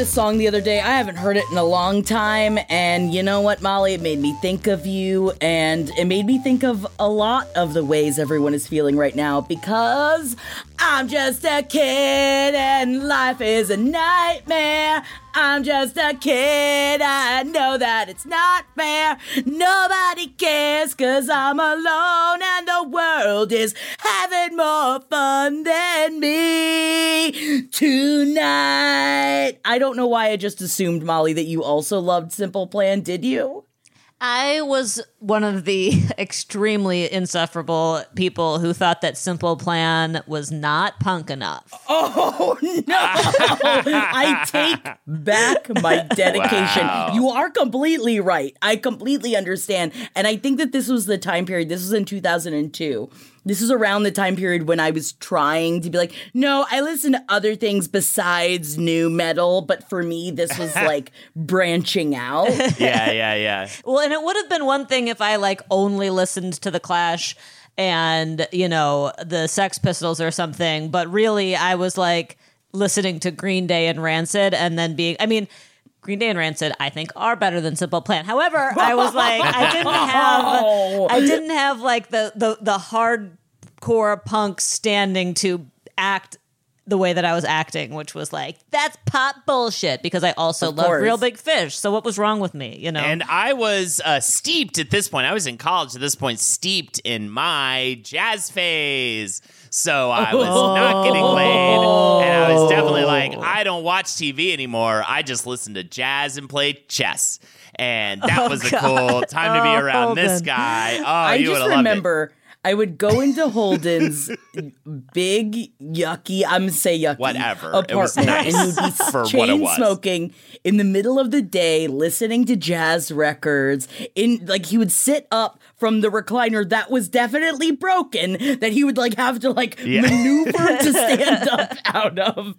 This song the other day. I haven't heard it in a long time. And you know what, Molly? It made me think of you. And it made me think of a lot of the ways everyone is feeling right now because I'm just a kid and life is a nightmare. I'm just a kid. I know that it's not fair. Nobody cares because I'm alone and the world is having more fun than me tonight. I don't know why I just assumed, Molly, that you also loved Simple Plan. Did you? I was one of the extremely insufferable people who thought that Simple Plan was not punk enough. Oh no! I take back my dedication. Wow. You are completely right. I completely understand. And I think that this was the time period, this was in 2002. This is around the time period when I was trying to be like, no, I listen to other things besides nu metal, but for me, this was like branching out. yeah, yeah, yeah. Well, and it would have been one thing if I like only listened to the Clash and, you know, the Sex Pistols or something, but really I was like listening to Green Day and Rancid and then being I mean Green Day and Rancid, I think, are better than Simple Plan. However, I was like, I didn't have, I didn't have like the the the hardcore punk standing to act the way that I was acting, which was like, that's pop bullshit. Because I also love. Reel Big Fish. So what was wrong with me? You know, And I was uh, steeped at this point. I was in college at this point, steeped in my jazz phase. So I was not getting laid. And I was definitely like, I don't watch TV anymore. I just listen to jazz and play chess. And that was a cool time to be Oh, around this Holden. guy. Oh, I you would just have loved it. remember I would go into Holden's big yucky, I'm gonna say yucky Whatever. Apartment, nice and he'd be for what it chain smoking in the middle of the day, listening to jazz records. In like he would sit up from the recliner that was definitely broken, that he would like have to like Yeah. maneuver to stand up out of,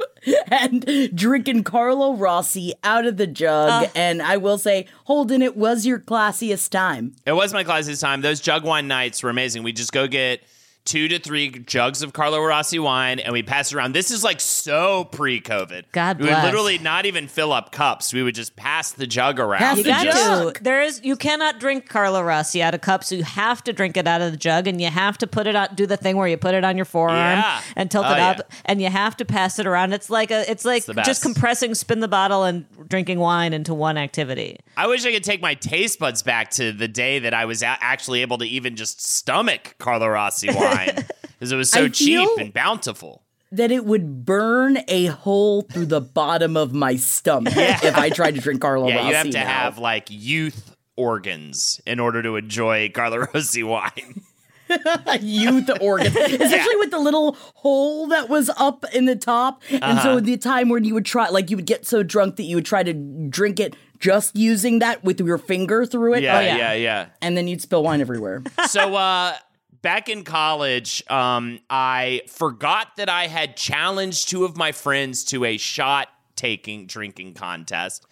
and drinking Carlo Rossi out of the jug. and I will say, Holden, it was your classiest time. It was my classiest time. Those jug wine nights were amazing. We just go get two to three jugs of Carlo Rossi wine and we pass it around. This is like so pre-COVID. God We would bless. literally not even fill up cups. We would just pass the jug around. Pass You the got jug. to. There is. You cannot drink Carlo Rossi out of cups. So you have to drink it out of the jug, and you have to put it on. Do the thing where you put it on your forearm Yeah. and tilt Oh, it up, yeah. and you have to pass it around. It's like a. It's like the just compressing, spin the bottle, and drinking wine into one activity. I wish I could take my taste buds back to the day that I was a- actually able to even just stomach Carlo Rossi wine because it was so I cheap and bountiful. that it would burn a hole through the bottom of my stomach if I tried to drink Carlo Yeah, Rossi. you have to now. have like youth organs in order to enjoy Carlo Rossi wine. youth organs, especially with the little hole that was up in the top. And Uh-huh. so the time when you would try, like you would get so drunk that you would try to drink it just using that with your finger through it. Yeah, Oh, yeah, yeah. And then you'd spill wine everywhere. so uh back in college um i forgot that i had challenged two of my friends to a shot taking drinking contest.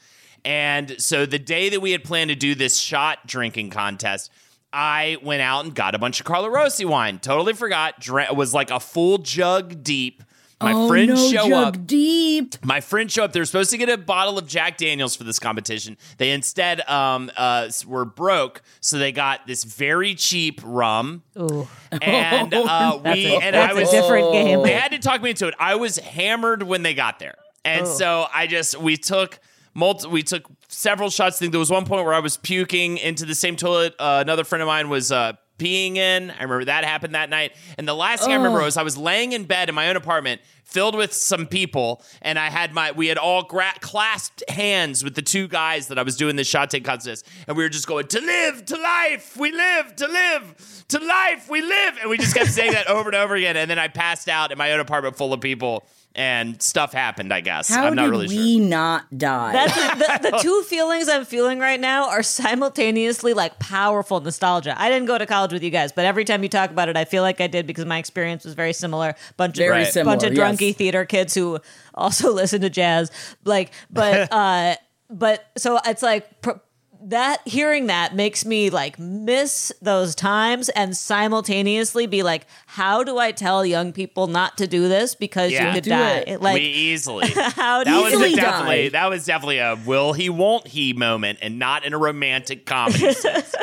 And so the day that we had planned to do this shot drinking contest i went out and got a bunch of carlo rossi wine. Totally forgot. Dra- was like a full jug deep My oh, friends no, show up. Deep. My friends show up. They're supposed to get a bottle of Jack Daniels for this competition. They instead um, uh, were broke, so they got this very cheap rum. Ooh. And uh, we a- and that's I a was different game. They had to talk me into it. I was hammered when they got there, and so I just we took multi, we took several shots. I think there was one point where I was puking into the same toilet. Uh, another friend of mine was. Uh, Peeing in. I remember that happened that night. And the last thing I remember was I was laying in bed in my own apartment, filled with some people, and I had my we had all gra- clasped hands with the two guys that I was doing the shot take contest, and we were just going to live, to life, we live, to live, to life, we live, and we just kept saying that over and over again. And then I passed out in my own apartment full of people, and stuff happened. I guess How I'm not did really we sure. not die? That's the, the two feelings I'm feeling right now are simultaneously like powerful nostalgia. I didn't go to college with you guys, but every time you talk about it, I feel like I did because my experience was very similar. Bunch of Very Right. similar. bunch of yes. drunky theater kids who also listen to jazz. Like, but uh, but so it's like. Pr- that hearing that makes me like miss those times and simultaneously be like, how do I tell young people not to do this because Yeah. you could Do die? it. Like, we easily. how do that you was definitely die. that was definitely a will he won't he moment and not in a romantic comedy sense.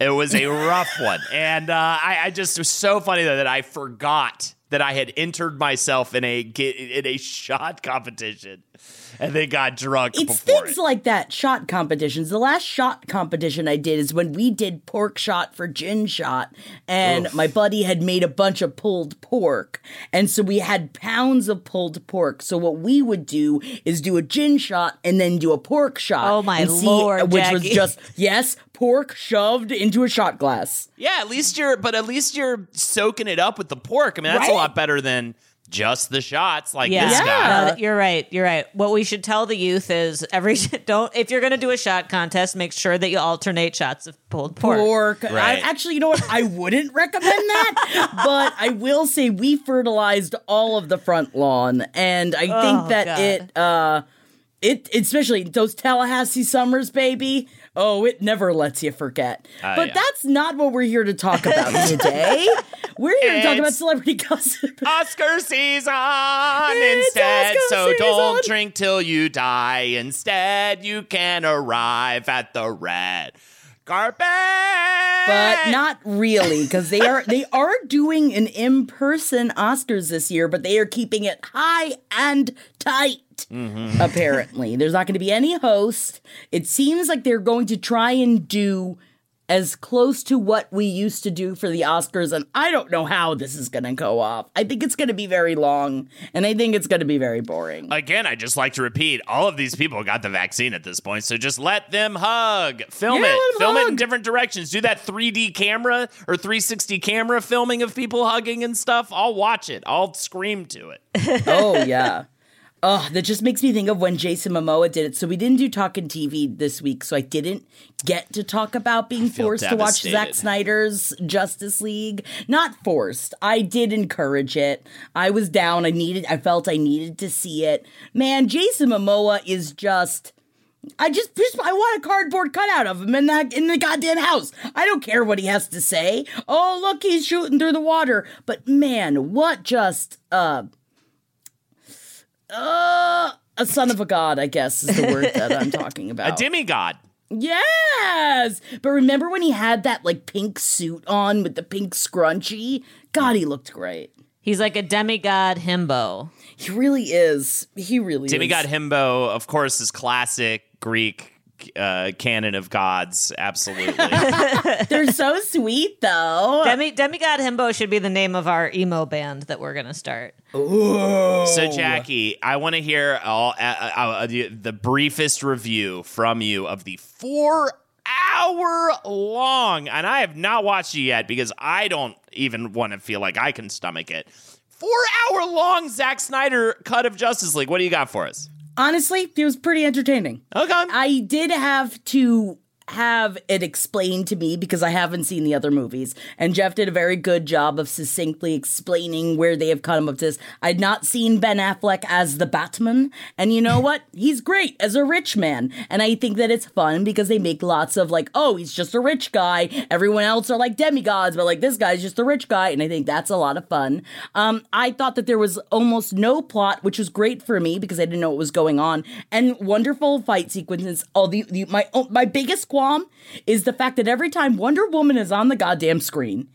It was a rough one, and uh, I, I just it was so funny though that I forgot that I had entered myself in a in a shot competition, and they got drunk It's before things it. like that, shot competitions. The last shot competition I did is when we did pork shot for gin shot, and my buddy had made a bunch of pulled pork. And so we had pounds of pulled pork. So what we would do is do a gin shot and then do a pork shot. Oh, my and see- uh, Lord, Which was just, yes, pork shoved into a shot glass. yeah, at least you're, but at least you're soaking it up with the pork. I mean, that's a lot better than just the shots like Yeah, this Yeah. guy. No, you're right. You're right. What we should tell the youth is every don't if you're going to do a shot contest, make sure that you alternate shots of pulled pork. pork. I, actually, you know what? I wouldn't recommend that, but I will say we fertilized all of the front lawn, and I Oh, think that God. it, uh, it especially those Tallahassee summers, baby. Oh, it never lets you forget. Ah, but yeah. that's not what we're here to talk about today. We're here to talk about celebrity gossip. Oscar season It's instead. Oscar so don't drink till you die. Instead, you can arrive at the red carpet. but not really because they are they are doing an in-person oscars this year but they are keeping it high and tight mm-hmm. apparently. There's not going to be any host it seems like they're going to try and do as close to what we used to do for the oscars and i don't know how this is going to go off i think it's going to be very long and i think it's going to be very boring Again, I just like to repeat, all of these people got the vaccine at this point, so just let them hug. Film Yeah, it. Film it in different directions. Do that 3D camera or 360 camera filming of people hugging and stuff. I'll watch it. I'll scream to it. oh yeah. Oh, that just makes me think of when Jason Momoa did it. So we didn't do talking TV this week, so I didn't get to talk about being forced to watch Zack. Snyder's Justice League. Not forced. I did encourage it. I was down. I needed I felt I needed to see it. Man, Jason Momoa is just I just, just I want a cardboard cutout of him in that in the goddamn house. I don't care what he has to say. Oh, look, he's shooting through the water. But man, what just uh uh a son of a god, I guess is the word that I'm talking about. A demigod. yes. But remember when he had that like pink suit on with the pink scrunchie? God, he looked great. He's like a demigod himbo. He really is. He really is. Demigod is. Himbo, of course, is classic Greek uh, canon of gods. Absolutely. They're so sweet though. Demi demigod himbo should be the name of our emo band that we're gonna start. So, Jackie, I want to hear all uh, uh, uh, the, the briefest review from you of the four hour long, and I have not watched it yet because I don't even want to feel like I can stomach it. Four hour long Zack Snyder cut of Justice League. What do you got for us? Honestly, it was pretty entertaining. Okay. I did have to have it explained to me because I haven't seen the other movies. And Jeff did a very good job of succinctly explaining where they have come up to this. I'd not seen Ben Affleck as the Batman. And you know what? He's great as a rich man. And I think that it's fun because they make lots of like, oh, he's just a rich guy. Everyone else are like demigods, but like this guy's just a rich guy. And I think that's a lot of fun. Um, I thought that there was almost no plot, which was great for me because I didn't know what was going on. And wonderful fight sequences. All the, the my oh, my biggest qualm is the fact that every time Wonder Woman is on the goddamn screen,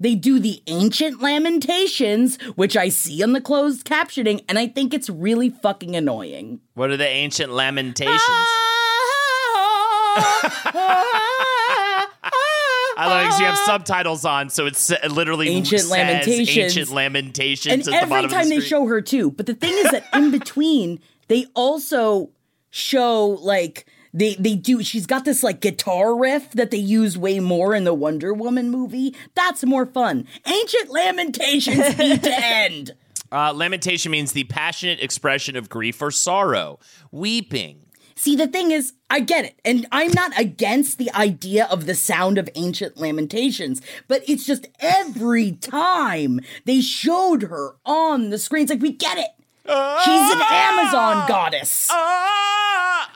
they do the ancient lamentations, which I see on the closed captioning, and I think it's really fucking annoying. What are the ancient lamentations? I love it because you have subtitles on, so it's literally Ancient Lamentations. Ancient lamentations. and at the every bottom time of the they show her too. But the thing is that in between, they also show like they they do. She's got this like guitar riff that they use way more in the Wonder Woman movie. That's more fun. Ancient Lamentations need to end. Uh, lamentation means the passionate expression of grief or sorrow, weeping. See, the thing is, I get it. And I'm not against the idea of the sound of ancient lamentations, but it's just every time they showed her on the screen, it's like, we get it. She's an Amazon goddess.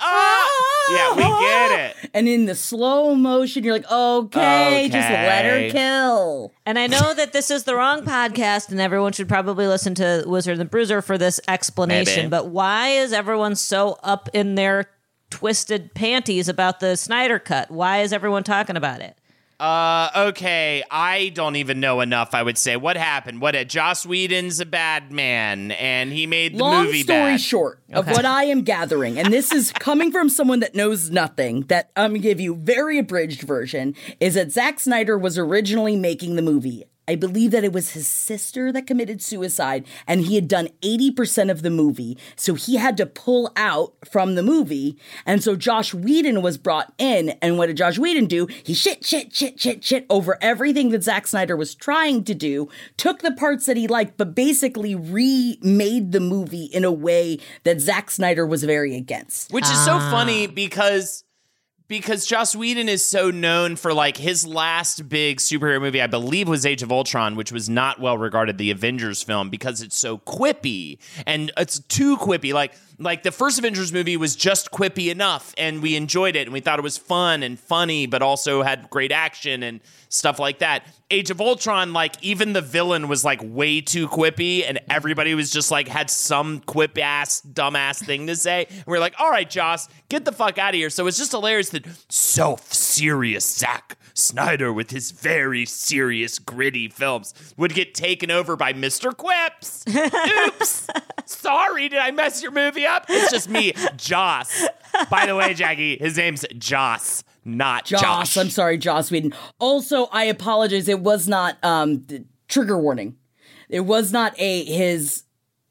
Ah, ah. Yeah, we get it. And in the slow motion, you're like, okay, just let her kill. And I know that this is the wrong podcast, and everyone should probably listen to Wizard and the Bruiser for this explanation. Maybe. But why is everyone so up in their twisted panties about the Snyder cut? Why is everyone talking about it? Uh, okay, I don't even know enough. I would say what happened. What? Uh, Joss Whedon's a bad man, and he made the Long movie story bad. short of what I am gathering, and this is coming from someone that knows nothing, that I'm gonna give you very abridged version, is that Zack Snyder was originally making the movie. I believe that it was his sister that committed suicide, and he had done 80% of the movie. So he had to pull out from the movie. And so Josh Whedon was brought in. And what did Josh Whedon do? He shit, shit, shit, shit, shit over everything that Zack Snyder was trying to do, took the parts that he liked, but basically remade the movie in a way that Zack Snyder was very against. Which is so ah. funny because because Joss Whedon is so known for like his last big superhero movie, I believe was Age of Ultron, which was not well regarded, the Avengers film, because it's so quippy and it's too quippy. Like like the first Avengers movie was just quippy enough, and we enjoyed it and we thought it was fun and funny, but also had great action and stuff like that. Age of Ultron, like even the villain was like way too quippy, and everybody was just like had some quip ass, dumbass thing to say. And we are like, all right, Joss, get the fuck out of here. So it's just hilarious that self serious Zack Snyder with his very serious, gritty films would get taken over by Mr. Quips. Oops. Sorry, did I mess your movie up? It's just me, Joss. By the way, Jackie, his name's Joss, not Joss, Josh. I'm sorry, Joss Whedon. Also, I apologize. It was not um the trigger warning. It was not a his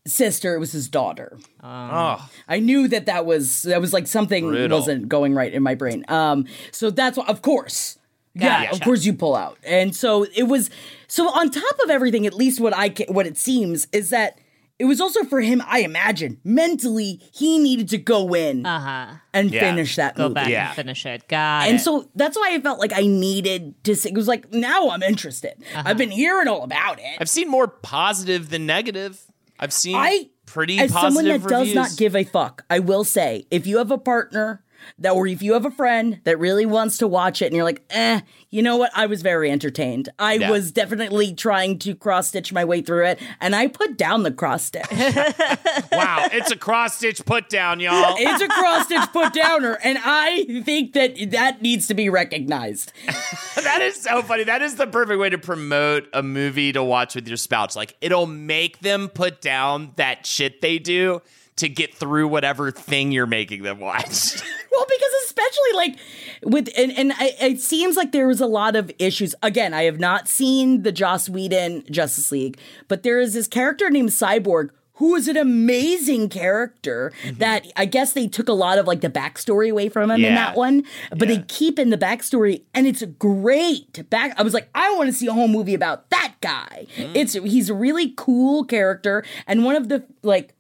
sister. It was his daughter. Oh. I knew that that was that was like something Brutal. wasn't going right in my brain. Um, so that's why, of course, yeah, of course you pull out. And so it was. So on top of everything, at least what I what it seems is that it was also for him. I imagine mentally he needed to go in Uh huh. and Yeah. finish that Go movie. back Yeah. and finish it. Got And it. so that's why I felt like I needed to see. It was like now I'm interested. Uh-huh. I've been hearing all about it. I've seen more positive than negative. I've seen I pretty as positive someone that reviews. does not give a fuck, I will say if you have a partner that, or if you have a friend that really wants to watch it, and you're like, eh, you know what? I was very entertained. I Yeah. was definitely trying to cross stitch my way through it, and I put down the cross stitch. wow, it's a cross stitch put down, y'all. it's a cross stitch put downer, and I think that that needs to be recognized. that is so funny. That is the perfect way to promote a movie to watch with your spouse. Like it'll make them put down that shit they do to get through whatever thing you're making them watch. Well, because especially like with and, and I, it seems like there was a lot of issues. Again, I have not seen the Joss Whedon Justice League, but there is this character named Cyborg who is an amazing character Mm-hmm. that I guess they took a lot of like the backstory away from him in that one, but Yeah. they keep in the backstory and it's great. Back I was like, I want to see a whole movie about that guy. Mm. It's he's a really cool character and one of the like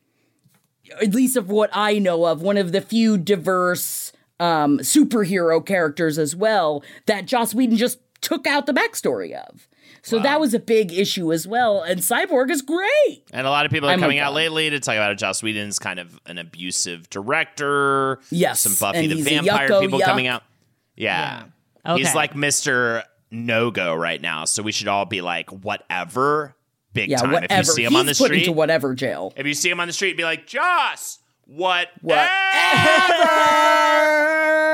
at least of what I know of, one of the few diverse um, superhero characters as well that Joss Whedon just took out the backstory of. So that was a big issue as well. And Cyborg is great. And a lot of people are I'm coming out lately to talk about how Joss Whedon's kind of an abusive director. Yes, Some Buffy and the Vampire yucko people yuck. coming out. Yeah. Yeah. He's like Mr. No Go right now. So we should all be like, whatever, big Yeah, time. whatever. If you see him He's on the put street, into whatever jail. if you see him on the street, be like, Joss, what? Whatever.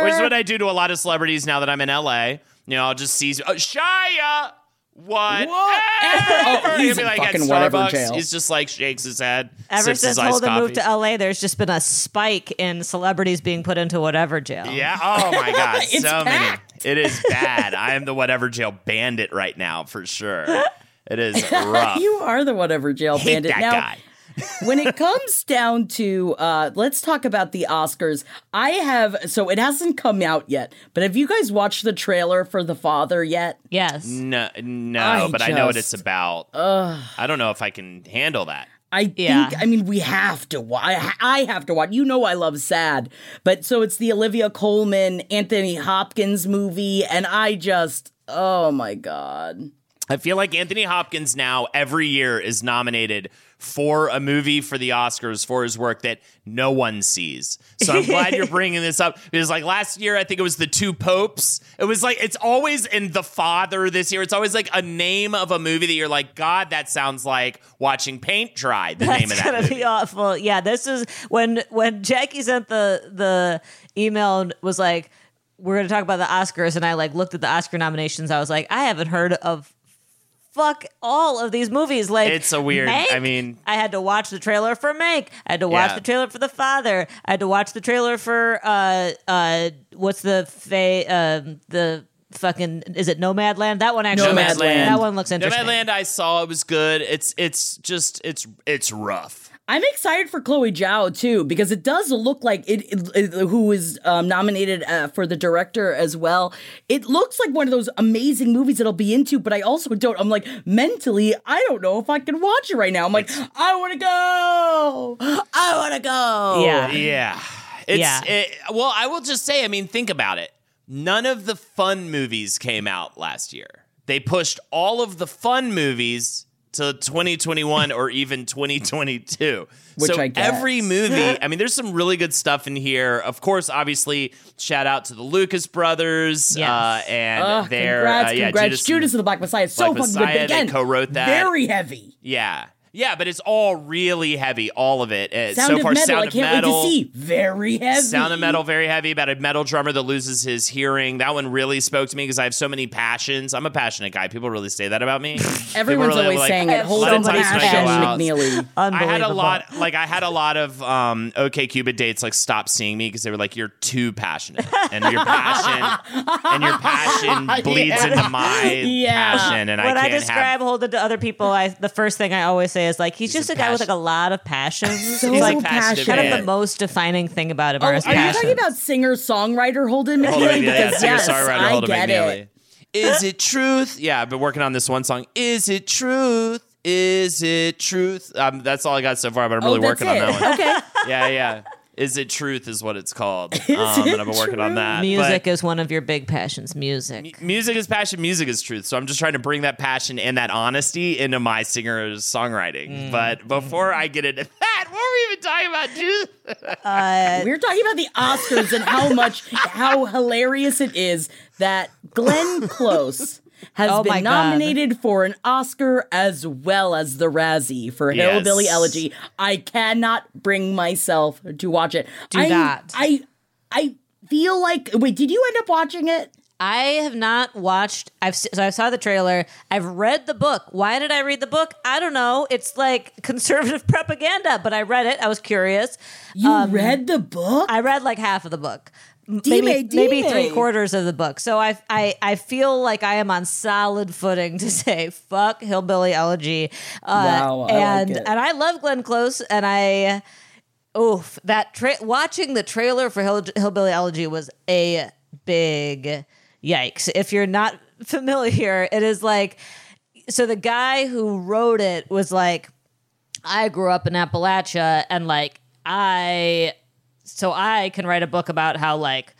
Which is what I do to a lot of celebrities now that I'm in LA. You know, I'll just see uh, Shia. What? Whatever. Oh, he's He'll be like at fucking whatever jail. He's just like shakes his head. Ever sips since his Holden coffee. moved to LA, there's just been a spike in celebrities being put into whatever jail. Yeah. Oh my God. It's so packed. many. It is bad. I am the whatever jail bandit right now for sure. It is rough. You are the whatever jail Hate bandit. that now, guy. when it comes down to uh let's talk about the Oscars. I have so it hasn't come out yet, but have you guys watched the trailer for The Father yet? Yes. No, no, I but I know what it's about. I don't know if I can handle that. I Yeah. think I mean we have to watch. I, I have to watch. You know I love sad, but so it's the Olivia Colman, Anthony Hopkins movie, and I just oh my god. I feel like Anthony Hopkins now every year is nominated for a movie for the Oscars for his work that no one sees. So I'm glad you're bringing this up because like last year I think it was the two popes. It was like it's always in The Father this year. It's always like a name of a movie that you're like god that sounds like watching paint dry. The name of that. Gonna movie. be awful. Yeah, this is when when Jackie sent the the email and was like, "We're gonna talk about the Oscars," and I like looked at the Oscar nominations. I was like, I haven't heard of fuck all of these movies. Like, It's a weird- Mank? I mean- I had to watch the trailer for Mank. I had to watch Yeah. the trailer for The Father. I had to watch the trailer for uh uh what's the fa- um the fucking is it Nomadland? That one actually Nomadland. That one looks interesting. Nomadland I saw it was good. It's it's just it's it's rough. I'm excited for Chloe Zhao too because it does look like it. it- it- who is um, nominated uh, for the director as well? It looks like one of those amazing movies that I'll be into, but I also don't. I'm like mentally, I don't know if I can watch it right now. I'm like, I want to go. I want to go. Yeah. Yeah. It's Yeah. it- well, I will just say, I mean, think about it. None of the fun movies came out last year. They pushed all of the fun movies to 2021 or even 2022. Which so I get. every movie, I mean, there's some really good stuff in here. Of course, obviously, shout out to the Lucas brothers Yes. uh, and Ugh, their congrats, uh, yeah, congrats. Judas, Judas, of the Black Messiah is so Black fucking good. Messiah, But they co-wrote that. Very heavy. Yeah. Yeah, but it's all really heavy, all of it. Uh, Sound so of far, metal. Sound I of can't Metal. wait to see. Very heavy. Sound of Metal, very heavy about a metal drummer that loses his hearing. That one really spoke to me because I have so many passions. I'm a passionate guy. People really say that about me. Everyone's really always like, saying it. Hold so on, many passion, passions. McNeely. I had a lot, like I had a lot of um, OkCupid dates like stop seeing me because they were like, "You're too passionate," and your passion and your passion bleeds Yeah. into my Yeah. passion, and when I I, can't I describe have. Holden to other people, I the first thing I always say is like he's, just a a, guy with like a lot of passions. So He's like passionate kind of the most defining thing about him Oh, are are you talking about singer songwriter Holden McNeely? Holden McNeely, yeah, Because singer yes, songwriter I Holden get McNeely. it. Is it truth? Yeah, I've been working on this one song. Is it truth? Is it truth? Um, that's all I got so far, but I'm really oh, that's working on that one. Okay. Yeah, yeah. Is it truth? Is what it's called. Um, and I've been working on that. Music But is one of your big passions. Music. music is passion. Music is truth. So I'm just trying to bring that passion and that honesty into my singer's songwriting. Mm. But before I get into that, what were we even talking about? Juice? We were talking about the Oscars and how much, how hilarious it is that Glenn Close has Oh my been God. nominated for an Oscar as well as the Razzie for Yes. Hillbilly Elegy. I cannot bring myself to watch it. Do I, not. I, I feel like. Wait, did you end up watching it? I have not watched. I've s- so I saw the trailer. I've read the book. Why did I read the book? I don't know. It's like conservative propaganda, but I read it. I was curious. You um, read the book? I read like half of the book. Maybe maybe three quarters of the book. So I I I feel like I am on solid footing to say fuck hillbilly elegy. Uh, Wow, like and it. and I love Glenn Close, and I oof that tra- watching the trailer for Hill- hillbilly elegy was a big yikes. If you're not familiar, it is like so the guy who wrote it was like I grew up in Appalachia and like I so I can write a book about how like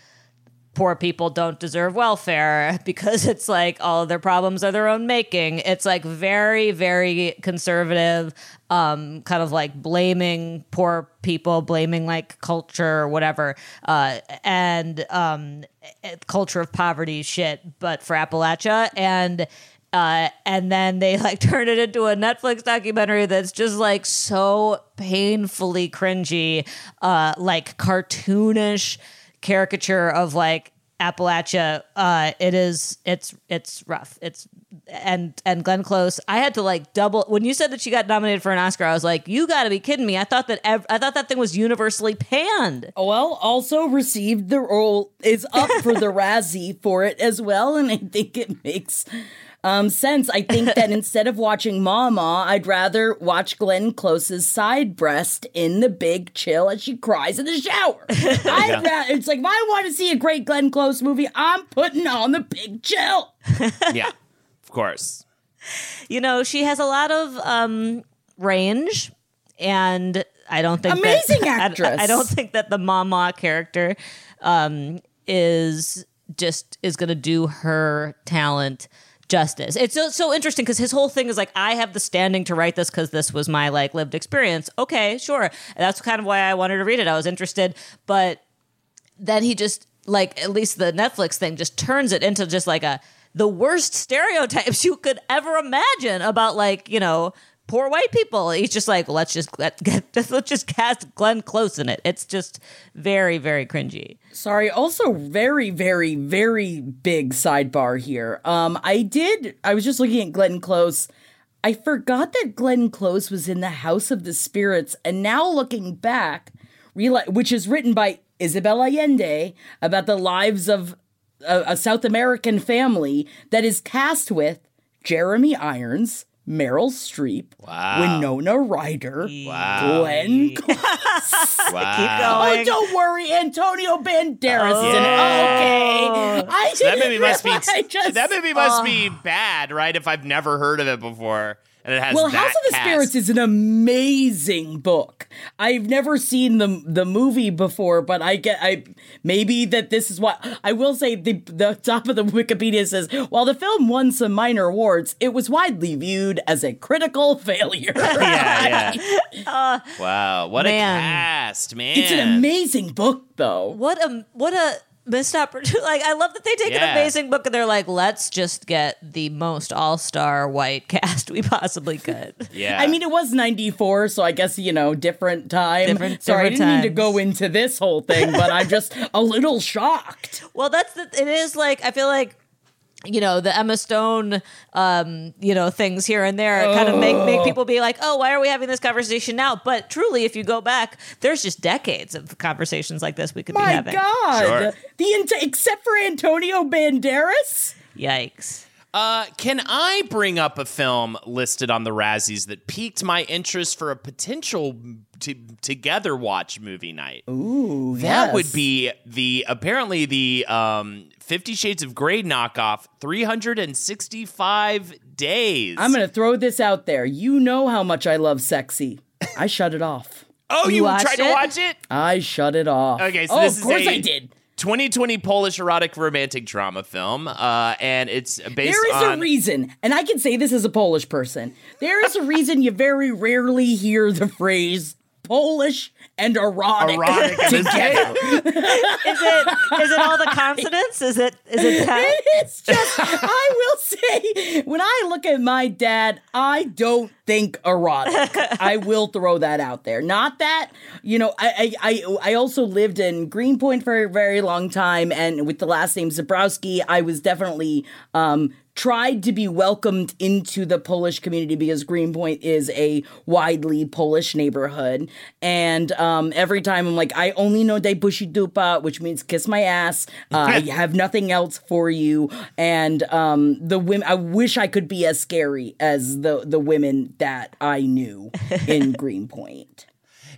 poor people don't deserve welfare because it's like all of their problems are their own making. It's like very, very conservative, um, kind of like blaming poor people, blaming like culture or whatever, uh, and um, eh, culture of poverty shit, but for Appalachia. And uh, and then they like turn it into a Netflix documentary that's just like so painfully cringy, uh, like cartoonish caricature of like Appalachia. Uh, it is it's it's rough. It's and and Glenn Close. I had to like double when you said that she got nominated for an Oscar. I was like, you got to be kidding me. I thought that ev- I thought that thing was universally panned. Well, also received the role is up for the Razzie for it as well, and I think it makes um, sense. I think that instead of watching Mama, I'd rather watch Glenn Close's side breast in the big chill as she cries in the shower. I'd rather, it's like if I want to see a great Glenn Close movie, I'm putting on the big chill. yeah, of course. You know, she has a lot of um, range, and I don't think Amazing that, I- actress. I, don't think that the Mama character um, is just is going to do her talent justice. It's so, so interesting because his whole thing is like, I have the standing to write this because this was my like lived experience. Okay, sure. That's kind of why I wanted to read it. I was interested, but then he just like at least the Netflix thing just turns it into just like a the worst stereotypes you could ever imagine about like you know poor white people. He's just like let's just let, let's just cast Glenn Close in it. It's just very very cringy. Sorry, also very, very, very big sidebar here. Um, I did I was just looking at Glenn Close. I forgot that Glenn Close was in the House of the Spirits, and now looking back, realize which is written by Isabel Allende about the lives of a, a South American family that is cast with Jeremy Irons, Meryl Streep, Winona Ryder, Glenn Close. Wow. Oh, don't worry, Antonio Banderas. is in okay, I So that didn't movie must be realize- just- that movie must be bad, right? If I've never heard of it before, and it has Well, that House of the cast. Spirits is an amazing book. I've never seen the the movie before, but I get I maybe that this is what I will say. The the top of the Wikipedia says while the film won some minor awards, it was widely viewed as a critical failure. yeah, yeah. Uh, wow, what man. a cast, man! It's an amazing book, though. What a what a missed opportunity! Like I love that they take Yeah. an amazing book and they're like, let's just get the most all star white cast we possibly could. Yeah, I mean, it was 94, so I guess, you know, different time. Different- Sorry, different I didn't mean to go into this whole thing, but I'm just a little shocked. Well, that's the. It is like I feel like you know the Emma Stone, um, you know things here and there kind of make make people be like, oh, why are we having this conversation now? But truly, if you go back, there's just decades of conversations like this we could be having. My having. God. Sure. The ent- except for Antonio Banderas? Yikes! Uh, can I bring up a film listed on the Razzies that piqued my interest for a potential t- together watch movie night? Ooh, That would be the apparently the um, Fifty Shades of Grey knockoff, 365 days. I'm going to throw this out there. You know how much I love sexy. I shut it off. oh, You you, tried to watch it? I shut it off. Okay, so oh, this of is course a I did. 2020 Polish erotic romantic drama film, uh, and it's based There is on. a reason, and I can say this as a Polish person. There is a reason you very rarely hear the phrase Polish and erotic, Erotic together. Is it is it all the consonants? Is it is it that? It's just, I will say, when I look at my dad, I don't think erotic. I will throw that out there. Not that, you know, I, I, I, I also lived in Greenpoint for a very long time, and with the last name Zabrowski, I was definitely um, tried to be welcomed into the Polish community because Greenpoint is a widely Polish neighborhood. And um, every time I'm like, I only know de bushi dupa, which means kiss my ass. Uh, I have nothing else for you. And um, the women, I wish I could be as scary as the the women that I knew in Greenpoint.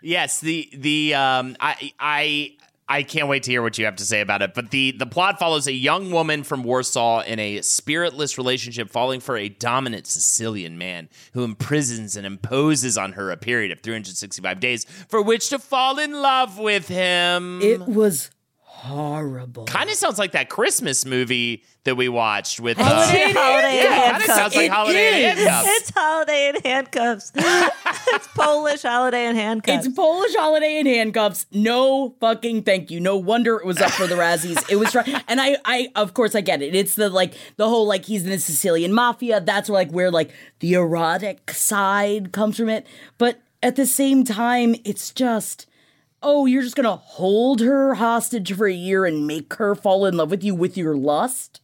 Yes, the the um, I I. I can't wait to hear what you have to say about it. But the the plot follows a young woman from Warsaw in a spiritless relationship falling for a dominant Sicilian man who imprisons and imposes on her a period of 365 days for which to fall in love with him. It was horrible. Kind of sounds like that Christmas movie that we watched with. Holiday uh, in Holiday in yeah, kind of Handcuffs. sounds like It Holiday in is. Handcuffs. It's holiday in handcuffs. it's Polish holiday in handcuffs. It's Polish holiday in handcuffs. No fucking thank you. No wonder it was up for the Razzies. It was right, and I, I, of course, I get it. It's the like the whole like he's in the Sicilian mafia. That's where like where like the erotic side comes from it. But at the same time, it's just. Oh, you're just gonna hold her hostage for a year and make her fall in love with you with your lust?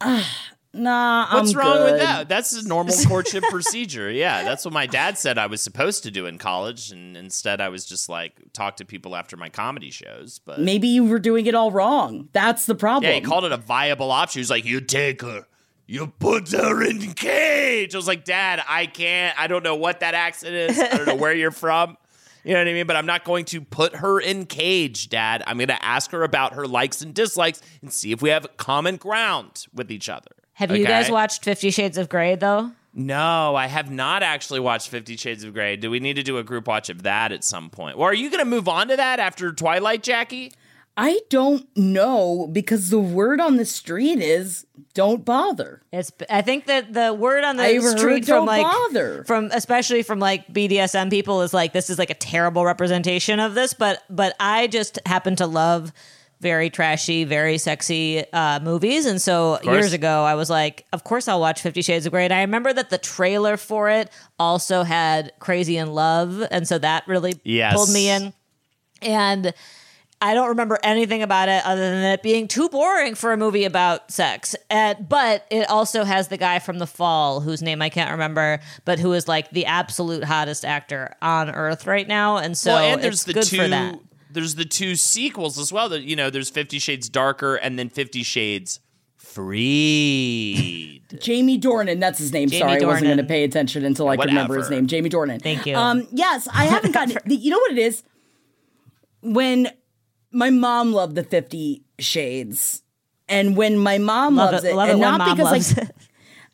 Ah, nah, What's I'm wrong good. with that? That's a normal courtship procedure. Yeah, that's what my dad said I was supposed to do in college, and instead I was just like talk to people after my comedy shows. But Maybe you were doing it all wrong. That's the problem. yeah, he called it a viable option. He was like, "You take her." You put her in cage. I was like, Dad, I can't. I don't know what that accent is. I don't know where you're from. You know what I mean? But I'm not going to put her in cage, Dad. I'm going to ask her about her likes and dislikes and see if we have common ground with each other. Have you guys watched Fifty Shades of Grey though? No, I have not actually watched Fifty Shades of Grey. Do we need to do a group watch of that at some point? Well, are you going to move on to that after Twilight, Jackie? I don't know because the word on the street is don't bother. It's. I think that the word on the I've street from like bother. from especially from like BDSM people is like this is like a terrible representation of this. But but I just happen to love very trashy, very sexy uh, movies, and so years ago I was like, of course I'll watch Fifty Shades of Grey. And I remember that the trailer for it also had Crazy in Love, and so that really Yes. pulled me in. And I don't remember anything about it other than it being too boring for a movie about sex. And, but it also has the guy from The Fall, whose name I can't remember, but who is like the absolute hottest actor on earth right now. And so well, and there's it's the good two. for that. There's the two sequels as well. That you know, there's Fifty Shades Darker and then Fifty Shades Freed. Jamie Dornan, that's his name. Jamie Sorry, I wasn't going to pay attention until I could remember his name. Jamie Dornan. Thank you. Um, yes, I haven't gotten. the- you know what it is? When my mom loved the Fifty Shades, and when my mom Love loves it, it, love it and when not because like it.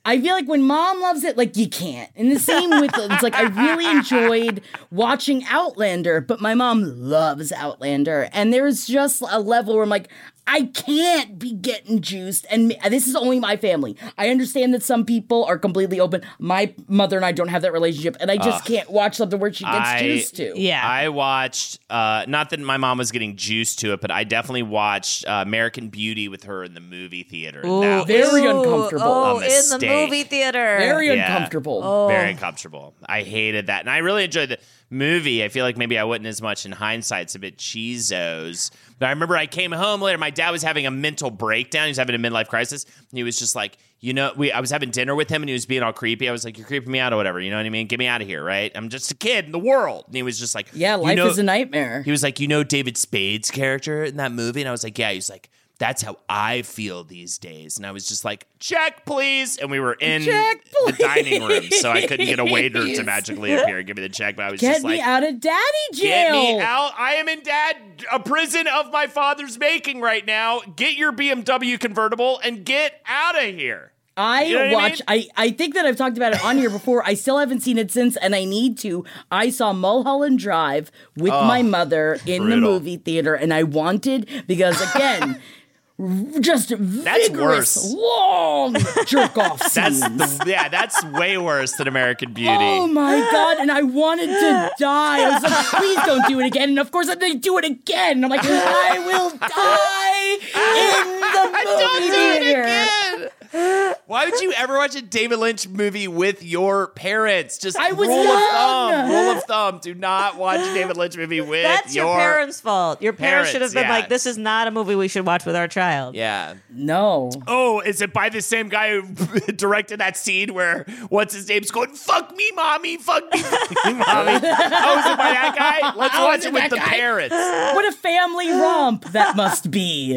I feel like when mom loves it, like you can't. And the same with it's like I really enjoyed watching Outlander, but my mom loves Outlander, and there's just a level where I'm like. I can't be getting juiced, and this is only my family. I understand that some people are completely open. My mother and I don't have that relationship, and I just can't watch something where she gets I- juiced to. Yeah. I watched. Uh, not that my mom was getting juiced to it, but I definitely watched uh, American Beauty with her in the movie theater. and that very Ooh, uncomfortable. Oh, in the movie theater. Very Yeah. uncomfortable. very uncomfortable. I hated that, and I really enjoyed the movie. I feel like maybe I wouldn't as much in hindsight. It's a bit cheesos. But I remember I came home later. My dad was having a mental breakdown. He was having a midlife crisis. And he was just like, you know, we. I was having dinner with him, and he was being all creepy. I was like, "You're creeping me out, or whatever." You know what I mean? Get me out of here, right? I'm just a kid in the world. And he was just like, yeah, "You life know- is a nightmare. he was like, you know David Spade's character in that movie? And I was like, yeah. He's like, that's how I feel these days. And I was just like, check, please. And we were in Check, the dining room, so I couldn't get a waiter to magically appear and give me the check. But I was Get just me like, out of daddy jail. get me out. I am in dad a prison of my father's making right now. Get your BMW convertible and get out of here. I You know what I watch. I, I think that I've talked about it on here before. I still haven't seen it since, and I need to. I saw Mulholland Drive with my mother in the movie theater, and I wanted because again, just That's vigorous, worse. long jerk off That's the, yeah, that's way worse than American Beauty. Oh my god! And I wanted to die. I was like, "Please don't do it again." And of course, they do it again. I'm like, "I will die in the Don't movie do it theater." Again. Why would you ever watch a David Lynch movie with your parents? Just I was rule young. of thumb. Rule of thumb. Do not watch a David Lynch movie with That's your, parents' fault. Your parents, should have been Parents, yeah. like, "This is not a movie we should watch with our child." Yeah. No. Oh, is it by the same guy who directed that scene where what's his name's going, fuck me, mommy, fuck me, fuck me, mommy? Oh, oh, is it by that guy? Let's Oh, watch it it with the guy? parents. What a family romp that must be.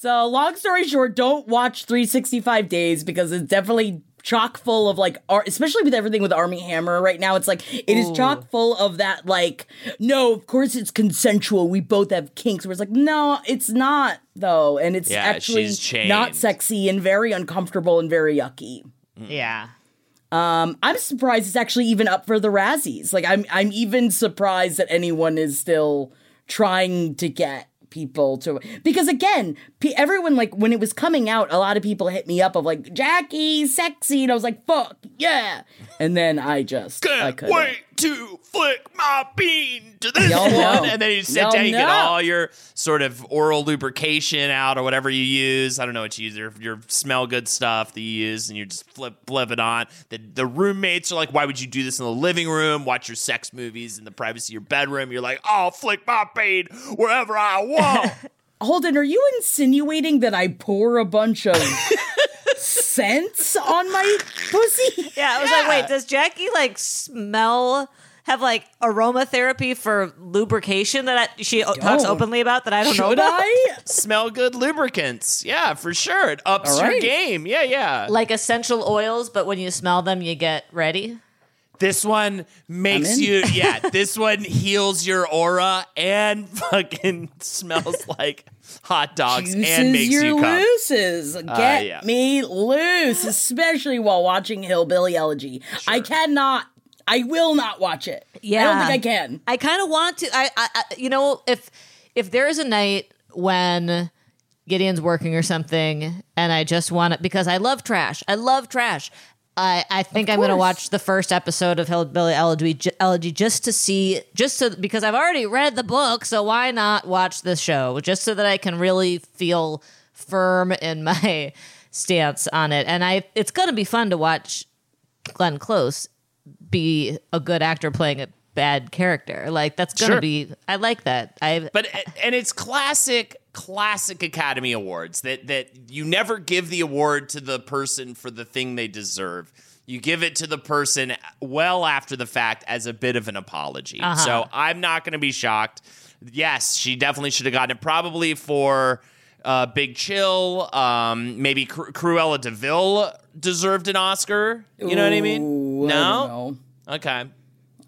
So, long story short, don't watch 365 Days because it's definitely chock full of like art, especially with everything with Armie Hammer right now. It's like it is chock full of that. Like, no, of course it's consensual. We both have kinks. Where it's like, no, it's not though, and it's Yeah, actually she's not sexy and very uncomfortable and very yucky. Yeah. Um, I'm surprised it's actually even up for the Razzies. Like, I'm I'm even surprised that anyone is still trying to get people to because again, everyone like when it was coming out, a lot of people hit me up of like Jackie, sexy, and I was like, fuck yeah, and then I just I Can't couldn't. wait to bean to this Y'all one. know. And then you sit Y'all down, you get all your sort of oral lubrication out or whatever you use. I don't know what you use, your, your smell good stuff that you use, and you just flip, flip it on. The, the roommates are like, why would you do this in the living room? Watch your sex movies in the privacy of your bedroom. You're like, I'll flick my bean wherever I want. Holden, are you insinuating that I pour a bunch of scents on my pussy? Yeah, I was like, wait, does Jackie like smell have like aromatherapy for lubrication that I, she talks Don't. openly about that I don't know Should about? I? Smell good lubricants. Yeah, for sure. It ups All your right. game. Yeah, yeah. Like essential oils, but when you smell them, you get ready. This one makes you, yeah, this one heals your aura and fucking smells like hot dogs and Juices makes your you come. looses. Uh, get yeah. me loose, especially while watching Hillbilly Elegy. I cannot. I will not watch it. Yeah, I don't think I can. I kind of want to. I, I, I, you know, if if there is a night when Gideon's working or something, and I just want it because I love trash. I love trash. I, I think I'm going to watch the first episode of Hillbilly Elegy, Elegy just to see, just so because I've already read the book, so why not watch the show just so that I can really feel firm in my stance on it. And I, it's going to be fun to watch Glenn Close be a good actor playing a bad character. Like that's gonna Sure. be. I like that. I But and it's classic, classic Academy Awards that that you never give the award to the person for the thing they deserve. You give it to the person well after the fact as a bit of an apology. So I'm not going to be shocked. Yes, she definitely should have gotten it. Probably for uh, Big Chill. Um, maybe Cru- Cruella de Vil deserved an Oscar. You know what I mean? Ooh, I no. don't know. Okay.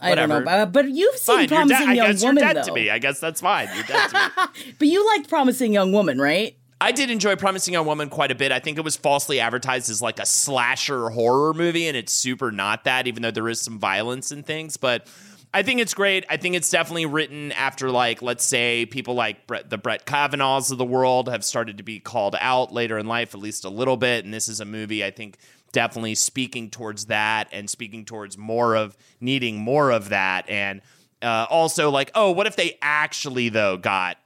I don't know, Whatever. but, but you've seen Fine. You're Promising. I Young guess you're Woman, dead though. to me. I guess that's fine. You're dead to me. But you liked Promising Young Woman, right? I did enjoy Promising Young Woman quite a bit. I think it was falsely advertised as like a slasher horror movie, and it's super not that, even though there is some violence and things. But I think it's great. I think it's definitely written after, like, let's say people like Brett, the Brett Kavanaughs of the world have started to be called out later in life, at least a little bit. And this is a movie I think definitely speaking towards that and speaking towards more of needing more of that. And uh, also, like, oh, what if they actually, though, got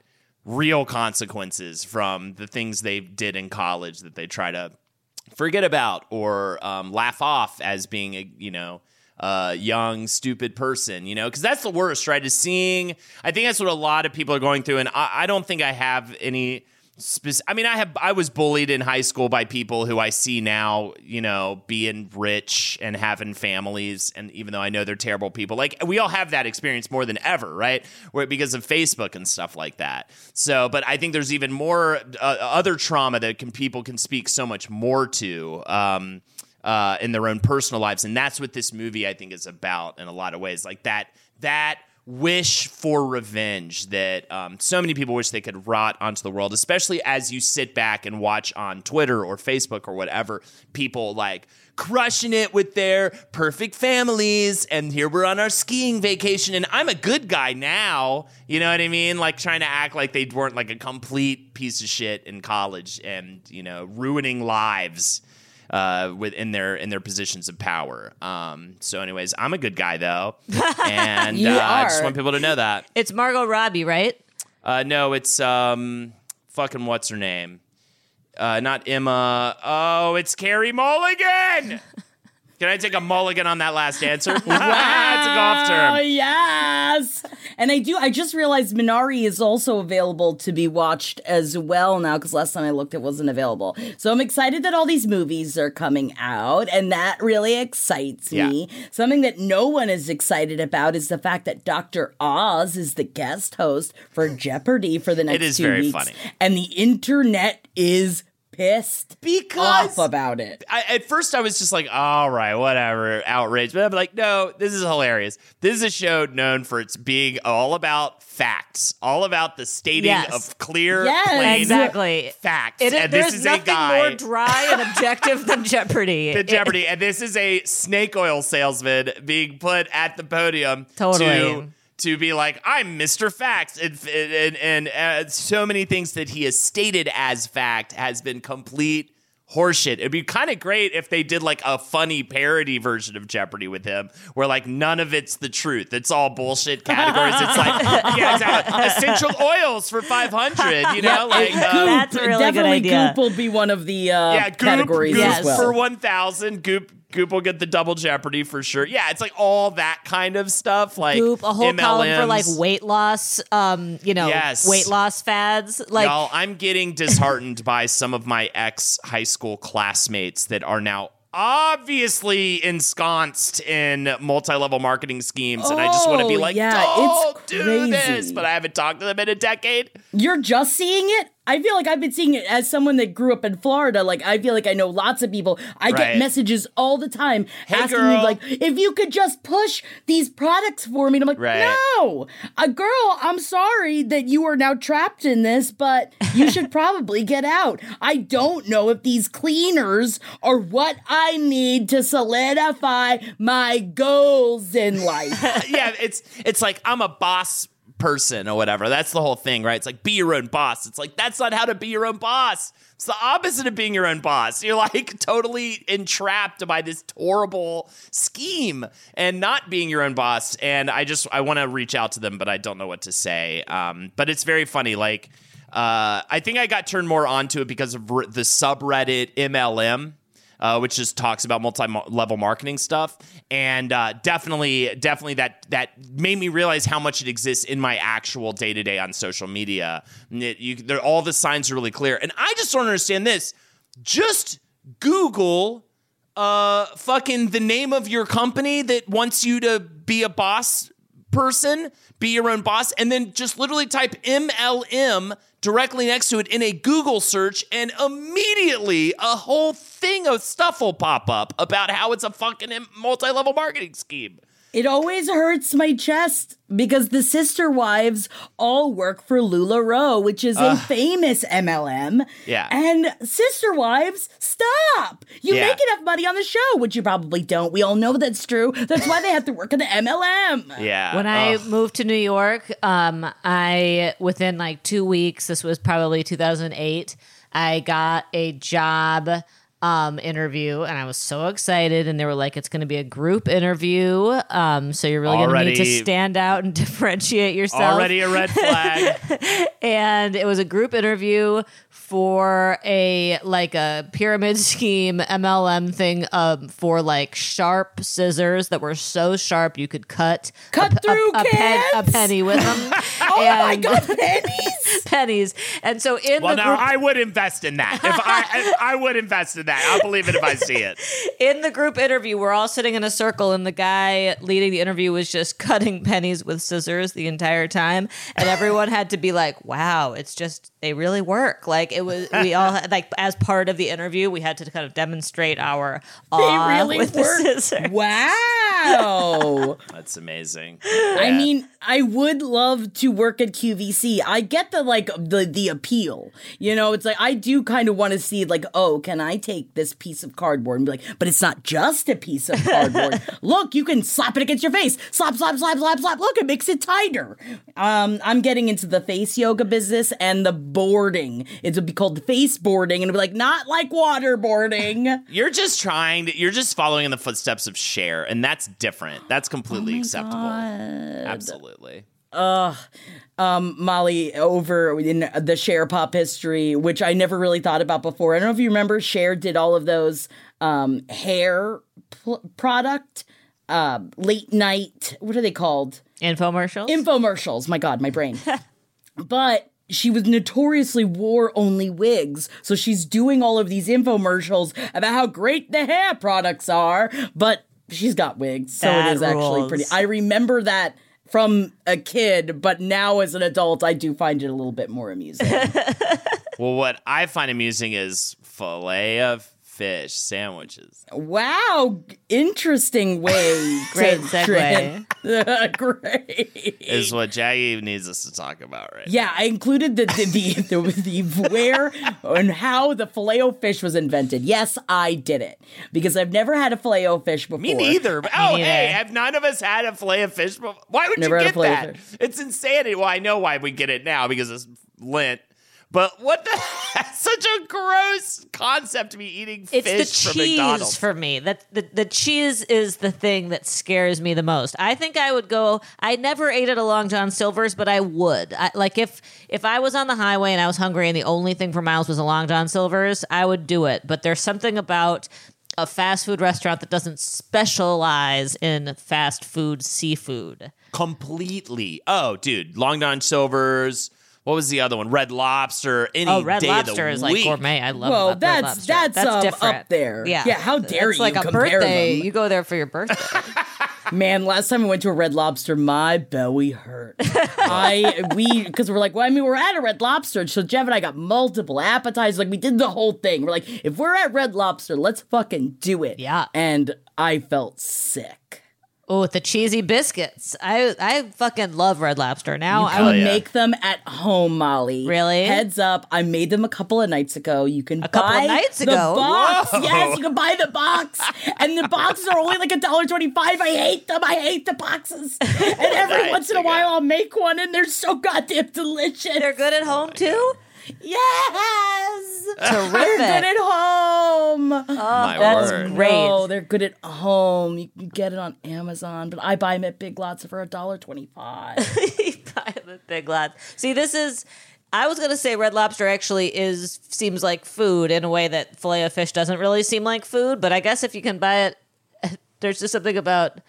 real consequences from the things they did in college that they try to forget about or um, laugh off as being you know a young stupid person you know? Because that's the worst right? Is seeing i think that's what a lot of people are going through and i, I don't think i have any spec- i mean i have i was bullied in high school by people who i see now you know being rich and having families and even though i know they're terrible people. Like we all have that experience more than ever right? Where because of facebook and stuff like that. So but i think there's even more uh, other trauma that can people can speak so much more to um uh, in their own personal lives, and that's what this movie I think is about in a lot of ways. Like that that wish for revenge that um, so many people wish they could rot onto the world, especially as you sit back and watch on Twitter or Facebook or whatever people like crushing it with their perfect families. And here we're on our skiing vacation. And I'm a good guy now. You know what I mean? Like trying to act like they weren't like a complete piece of shit in college and you know ruining lives uh, within their in their positions of power. Um, so, anyways, I'm a good guy though, and uh, I just want people to know that. it's Margot Robbie, right? Uh, no, it's um, fucking what's her name? uh, not Emma. Oh, it's Carey Mulligan. Can I take a mulligan on that last answer? It's a golf Oh term. Ah, yes, and I do. I just realized Minari is also available to be watched as well now because last time I looked, it wasn't available. So I'm excited that all these movies are coming out, and that really excites me. Something that no one is excited about is the fact that Dr. Oz is the guest host for Jeopardy for the next is two very weeks, funny. and the internet is pissed Because- off about it. I, at first, I was just like, all right, whatever, outrage. But I'm like, no, this is hilarious. This is a show known for its being all about facts, all about the stating Yes. of clear, Yes. plain Exactly. facts. It, and there's this is a nothing guy. more dry and objective than Jeopardy. the It- Jeopardy, and this is a snake oil salesman being put at the podium Totally. to to be like, "I'm Mr. Facts," and and, and uh, so many things that he has stated as fact has been complete horseshit. It'd be kind of great if they did like a funny parody version of Jeopardy with him, where like none of it's the truth. It's all bullshit categories. it's like, yeah, exactly. Essential oils for five hundred. You know, like. Goop, um, That's a really good definitely idea. Goop will be one of the uh, yeah, Goop, categories Goop Yes. as well. for one thousand. Goop Goop will get the double Jeopardy for sure. Yeah, it's like all that kind of stuff. Like Goop, a whole column for like weight loss, um, you know, Yes. weight loss fads. Like, Y'all, I'm getting disheartened by some of my ex high school classmates that are now obviously ensconced in multi-level marketing schemes and I just want to be Oh, like, yeah, don't do this, but I haven't talked to them in a decade. You're just seeing it? I feel like I've been seeing it as someone that grew up in Florida. Like, I feel like I know lots of people. I Right. get messages all the time Hey, asking girl. me, like, if you could just push these products for me. And I'm like, Right. no, a girl, I'm sorry that you are now trapped in this, but you should probably get out. I don't know if these cleaners are what I need to solidify my goals in life. yeah, it's it's like I'm a boss person or whatever. That's the whole thing, right? It's like be your own boss. It's like that's not how to be your own boss. It's the opposite of being your own boss. You're like totally entrapped by this horrible scheme and not being your own boss. And I just I want to reach out to them, but I don't know what to say. Um, but it's very funny. Like uh, I think I got turned more onto it because of the subreddit MLM uh, which just talks about multi-level marketing stuff, and uh, definitely, definitely that that made me realize how much it exists in my actual day to day on social media. It, you, all the signs are really clear, and I just don't understand this. Just Google uh fucking the name of your company that wants you to be a boss person, be your own boss, and then just literally type MLM directly next to it in a Google search, and immediately a whole thing of stuff will pop up about how it's a fucking multi level marketing scheme. It always hurts my chest because the sister wives all work for LuLaRoe, which is a famous MLM. Yeah. And sister wives, stop! You Yeah. make enough money on the show, which you probably don't. We all know that's true. That's why they have to work at the MLM. Yeah. When I Ugh. moved to New York, um, I within like two weeks, this was probably 2008, I got a job um, interview, and I was so excited. And they were like, "It's going to be a group interview, um, so you're really going to need to stand out and differentiate yourself." already a red flag. and it was a group interview for a like a pyramid scheme MLM thing um, for like sharp scissors that were so sharp you could cut Cut a, through a, a, pen, a penny with them. Oh my god, pennies! pennies. And so in well, the now group, I would invest in that. If I, I would invest in that. I'll believe it if I see it. in the group interview, we're all sitting in a circle, and the guy leading the interview was just cutting pennies with scissors the entire time, and everyone had to be like, "Wow, it's just they really work." Like it was, we all had, like as part of the interview, we had to kind of demonstrate our They really with work. the scissors. Wow. That's amazing. I mean, I would love to work at QVC. I get the like the the appeal. You know, it's like I do kind of want to see like, oh, can I take this piece of cardboard and be like, but it's not just a piece of cardboard. Look, you can slap it against your face. Slap, slap, slap, slap, slap. Look, it makes it tighter. Um, I'm getting into the face yoga business and the boarding. It would be called face boarding, and it'd be like not like waterboarding. You're just trying to, you're just following in the footsteps of Cher, and that's different. That's completely acceptable. Absolutely. Ugh. Um, Molly over in the Cher pop history, which I never really thought about before. I don't know if you remember, Cher did all of those um, hair pl- product, uh, late night. What are they called? Infomercials. Infomercials. My God, my brain. but she was notoriously wore only wigs. So she's doing all of these infomercials about how great the hair products are, but she's got wigs. So That it is actually pretty. I remember that from a kid, but now as an adult, I do find it a little bit more amusing. Well, what I find amusing is filet of fish sandwiches. wow, interesting way. Great segue. Great. Is what Jackie needs us to talk about right Yeah, I included the the, the, the, the where and how the Filet-O-Fish was invented. Yes, I did it because I've never had a Filet-O-Fish before. Me neither. But- oh, neither. hey, have none of us had a fillet of fish? before? Why would Never you get that? It's insanity. Well, I know why we get it now because it's Lent. But what the? That's such a gross concept to be eating it's fish the from cheese McDonald's. for me. That the, the cheese is the thing that scares me the most. I think I would go. I never ate at a Long John Silver's, but I would. I, like if if I was on the highway and I was hungry and the only thing for miles was a Long John Silver's, I would do it. But there's something about a fast food restaurant that doesn't specialize in fast food seafood. Completely. Oh, dude, Long John Silver's. What was the other one? Red Lobster. Any Oh, Red day of Lobster the is like week. gourmet. I love. Well, Red that's- Lobster. that's, um, different. up there. Yeah, Yeah, how dare It's like you a compare birthday. them. You go there for your birthday. Man, last time I went to a Red Lobster, my belly hurt. I we because we're like, well, I mean, we're at a Red Lobster, so Jeff and I got multiple appetizers. Like we did the whole thing. We're like, if we're at Red Lobster, let's fucking do it. Yeah. And I felt sick. Oh, with the cheesy biscuits. I I fucking love Red Lobster. Now I I would would yeah. make them at home, Molly. Really? Heads up, I made them a couple of nights ago. You can A couple of buy nights the ago? box. Whoa. Yes, you can buy the box, and the boxes are only like a dollar twenty-five. I hate them. I hate the boxes. And every Nights once in a while, I'll make one, and they're so goddamn delicious. they're good at home too. Yes, Terrific. they're good at home. Oh, My That's word. great. No, they're good at home. You can get it on Amazon, but I buy them at Big Lots for a dollar twenty-five. Buy the big lots. See, this is. I was gonna say Red Lobster actually is seems like food in a way that filet of fish doesn't really seem like food. But I guess if you can buy it, there's just something about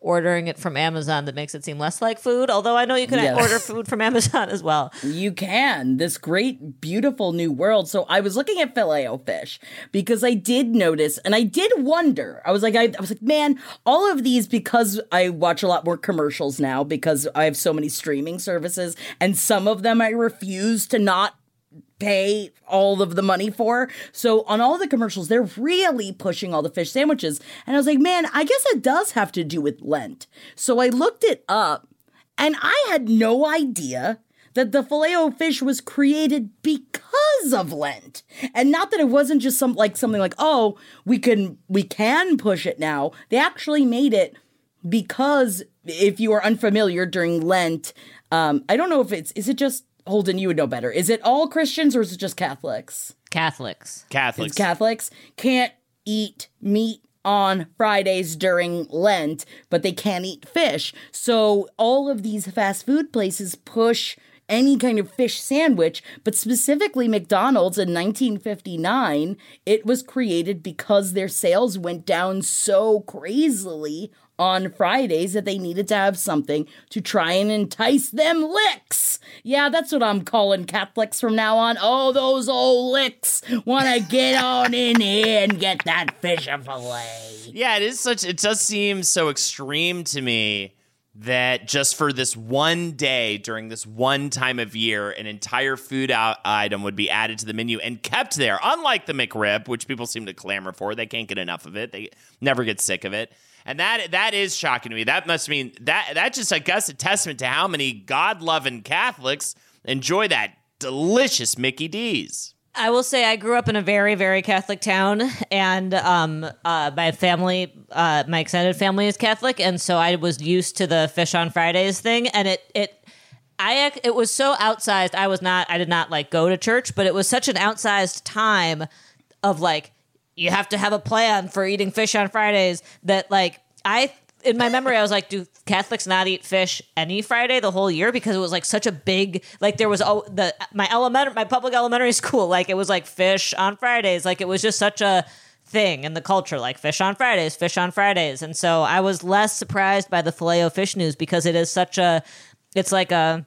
ordering it from Amazon that makes it seem less like food. Although I know you can Yes. order food from Amazon as well. You can. This great, beautiful new world. So I was looking at Filet-O-Fish because I did notice and I did wonder. I was like, I, I was like, man, all of these because I watch a lot more commercials now because I have so many streaming services and some of them I refuse to not pay all of the money for. So on all the commercials, they're really pushing all the fish sandwiches. And I was like, man, I guess it does have to do with Lent. So I looked it up and I had no idea that the Filet-O-Fish was created because of Lent. And not that it wasn't just some like something like, oh, we can we can push it now. They actually made it because if you are unfamiliar during Lent, um, I don't know if it's is it just Holden, you would know better. Is it all Christians or is it just Catholics? Catholics. Catholics. It's Catholics can't eat meat on Fridays during Lent, but they can eat fish. So all of these fast food places push any kind of fish sandwich, but specifically McDonald's in 1959, it was created because their sales went down so crazily on Fridays that they needed to have something to try and entice them licks. Yeah, that's what I'm calling Catholics from now on. Oh, those old licks want to get on in here and get that fish fillet. Yeah, it is such. It does seem so extreme to me that just for this one day during this one time of year, an entire food out item would be added to the menu and kept there. Unlike the McRib, which people seem to clamor for, they can't get enough of it. They never get sick of it. And that that is shocking to me. That must mean that that just I guess a testament to how many God loving Catholics enjoy that delicious Mickey D's. I will say I grew up in a very, very Catholic town, and um, uh, my family, uh, my extended family is Catholic, and so I was used to the fish on Fridays thing, and it it. I it was so outsized. I was not. I did not like go to church, but it was such an outsized time of like you have to have a plan for eating fish on Fridays that like I in my memory, I was like, do Catholics not eat fish any Friday the whole year? Because it was like such a big, like there was oh, the my elementary, my public elementary school, like it was like fish on Fridays, like it was just such a thing in the culture, like fish on Fridays, fish on Fridays, and so I was less surprised by the Filet-O-Fish news because it is such a, it's like a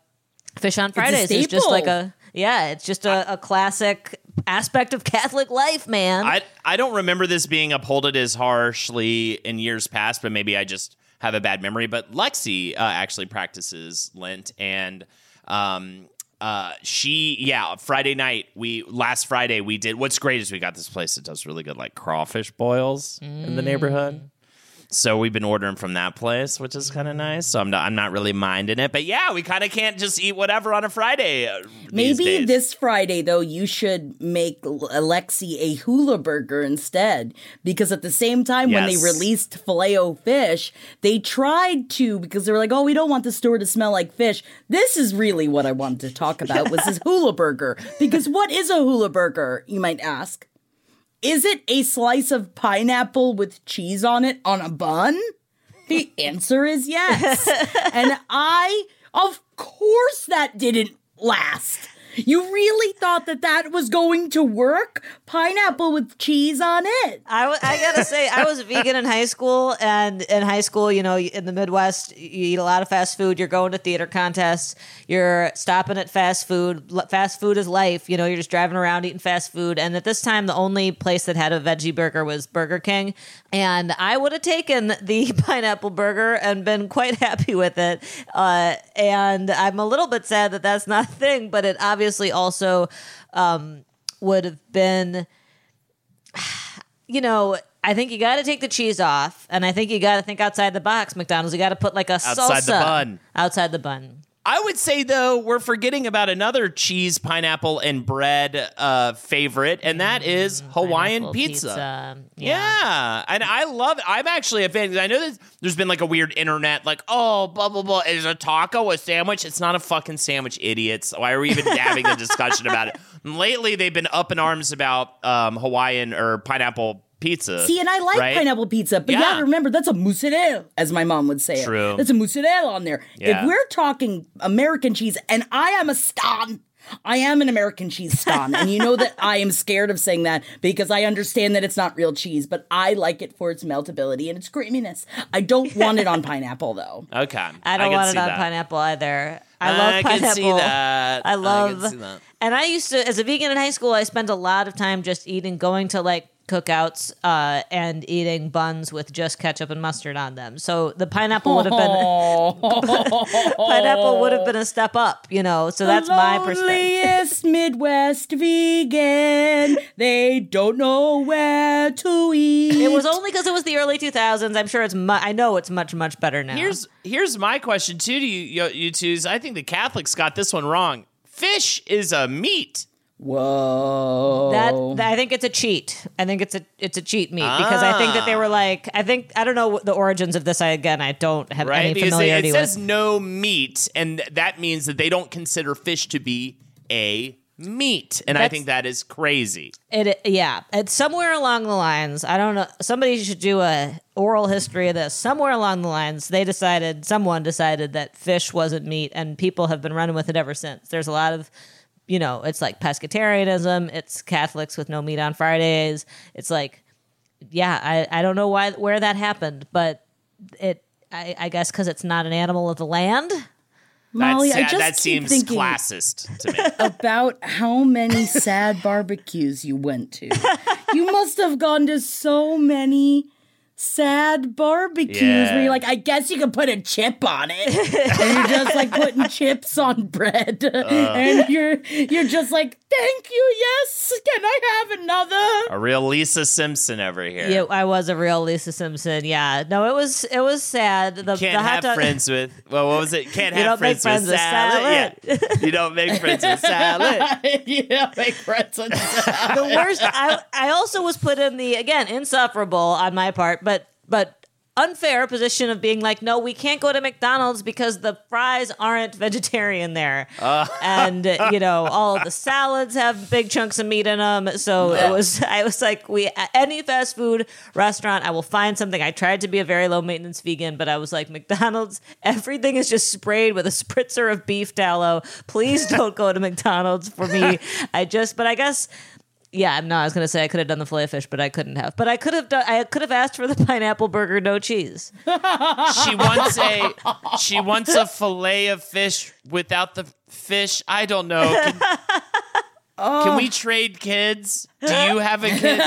fish on Fridays is just like a yeah, it's just a, a classic aspect of Catholic life, man. I I don't remember this being upholded as harshly in years past, but maybe I just have a bad memory. But Lexi uh, actually practices Lent, and um, uh, she yeah, Friday night we last Friday we did. What's great is we got this place that does really good like crawfish boils in the neighborhood. So we've been ordering from that place, which is kind of nice. So I'm not, I'm not really minding it, but yeah, we kind of can't just eat whatever on a Friday. uh, Maybe this Friday, though, you should make Alexi a hula burger instead. Because at the same time, when they released Filet-O-Fish, they tried to, because they were like, oh, we don't want the store to smell like fish. This is really what I wanted to talk about was this hula burger. Because what is a hula burger, you might ask? Is it a slice of pineapple with cheese on it on a bun? The answer is yes. and I, of course, that didn't last. You really thought that that was going to work? Pineapple with cheese on it. I, w- I gotta say, I was vegan in high school, and in high school, you know, in the Midwest, you eat a lot of fast food. You're going to theater contests. You're stopping at fast food. Fast food is life. You know, you're just driving around eating fast food. And at this time, the only place that had a veggie burger was Burger King, and I would have taken the pineapple burger and been quite happy with it. Uh, and I'm a little bit sad that that's not a thing, but it obviously also um, would have been you know, I think you got to take the cheese off, and I think you got to think outside the box. McDonald's, you got to put like a Outside the bun. outside the bun. I would say though we're forgetting about another cheese, pineapple, and bread uh, favorite, and that is Hawaiian Pineapple pizza. Yeah. Yeah, and I love. It. I'm actually a fan. I know that there's been like a weird internet, like oh, blah blah blah. Is a taco a sandwich? It's not a fucking sandwich, idiots. Why are we even having a discussion about it? And lately, they've been up in arms about um, Hawaiian or pineapple pizza. See, and I like right? pineapple pizza, but yeah. Yeah. remember that's a mozzarella, as my mom would say True. it. That's a mozzarella on there. Yeah. If we're talking American cheese, and I am a stan, I am an American cheese stan, and you know that I am scared of saying that because I understand that it's not real cheese, but I like it for its meltability and its creaminess. I don't want it on pineapple though. Okay, I don't can want it on that. pineapple either. I love I pineapple. can see that. I love, can see that. and I used to, as a vegan in high school, I spent a lot of time just eating, going to like cookouts uh, and eating buns with just ketchup and mustard on them. So the pineapple would have been pineapple would have been a step up, you know. So that's my perspective. Loneliest Midwest vegan. They don't know where to eat. It was only because it was the early 2000s. I'm sure it's. Mu- I know it's much much better now. Here's here's my question too to you, you, you twos. I think the Catholics got this one wrong. Fish is a meat. Whoa. That, that- I think it's a cheat. I think it's a it's a cheat meat because I think that they were ah. like I think I don't know what the origins of this. I again I don't have right? any Because it, familiarity it says with. no meat, and that means that they don't consider fish to be a meat, and I That's- think that is crazy. It yeah, it's somewhere along the lines. I don't know. Somebody should do a oral history of this. Somewhere along the lines, they decided someone decided that fish wasn't meat, and people have been running with it ever since. There's a lot of you know, it's like pescatarianism. It's Catholics with no meat on Fridays. It's like, yeah, I, I don't know why where that happened, but it I, I guess because it's not an animal of the land. Molly, That's- I just that keep seems thinking classist to me. about how many sad barbecues you went to. You must have gone to so many sad barbecues Yeah. where you're like, I guess you could put a chip on it. and you're just like putting chips on bread. Uh. and you're you're just like, thank you, yes. Can I have another? a real Lisa Simpson over here. Yeah, I was a real Lisa Simpson. Yeah, no, it was it was sad. The, Can't the have dog- friends with well, what was it? Can't You have don't make friends, friends with salad. Yeah. you don't make friends with salad. you don't make friends with the worst. I I also was put in the again insufferable on my part, but but unfair position of being like, no, we can't go to McDonald's because the fries aren't vegetarian there, uh. and you know all the salads have big chunks of meat in them. So it was, I was like, we any fast food restaurant, I will find something. I tried to be a very low maintenance vegan, but I was like, McDonald's, everything is just sprayed with a spritzer of beef tallow. Please don't go to McDonald's for me. I just, but I guess yeah, no, I was gonna say I could have done the fillet fish, but I couldn't have. But I could have done. I could have asked for the pineapple burger, no cheese. She wants a she wants a fillet of fish without the fish. I don't know. Can, can we oh. trade kids? Do you have a kid?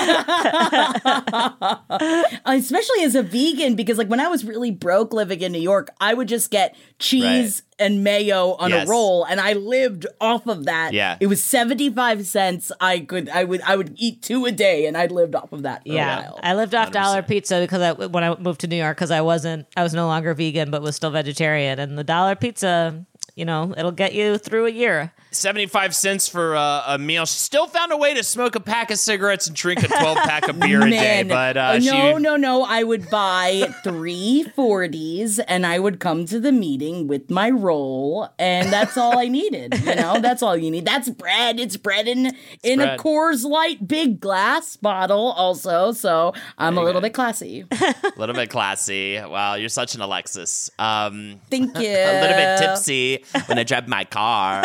Uh, especially as a vegan because like when i was really broke living in new york i would just get cheese and mayo on Yes. a roll and i lived off of that Yeah. it was 75 cents i could i would i would eat two a day and i lived off of that for a Yeah, while I lived off dollar pizza because I when I moved to New York because I wasn't I was no longer vegan but was still vegetarian, and the dollar pizza, you know, it'll get you through a year. 75 cents for uh, a meal. She still found a way to smoke a pack of cigarettes and drink a 12 pack of beer a day, but uh, no, she no, no. I would buy three 40s and I would come to the meeting with my roll, and that's all I needed. You know, that's all you need. That's bread. It's bread in in bread. a Coors Light big glass bottle, also. So I'm a little bit classy. a little bit classy. Wow, you're such an Alexis. Um, Thank you. a little bit tipsy when I drive my car.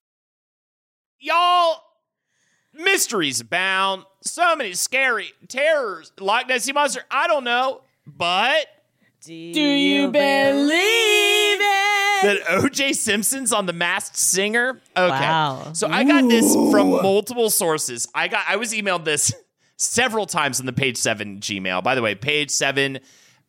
Y'all, mysteries abound. So many scary terrors. Loch Ness Sea Monster, I don't know. But Do you believe it? that OJ Simpson's on the Masked Singer. Okay. Wow. So I got this from multiple sources. I got I was emailed this several times on the page seven Gmail. By the way, page seven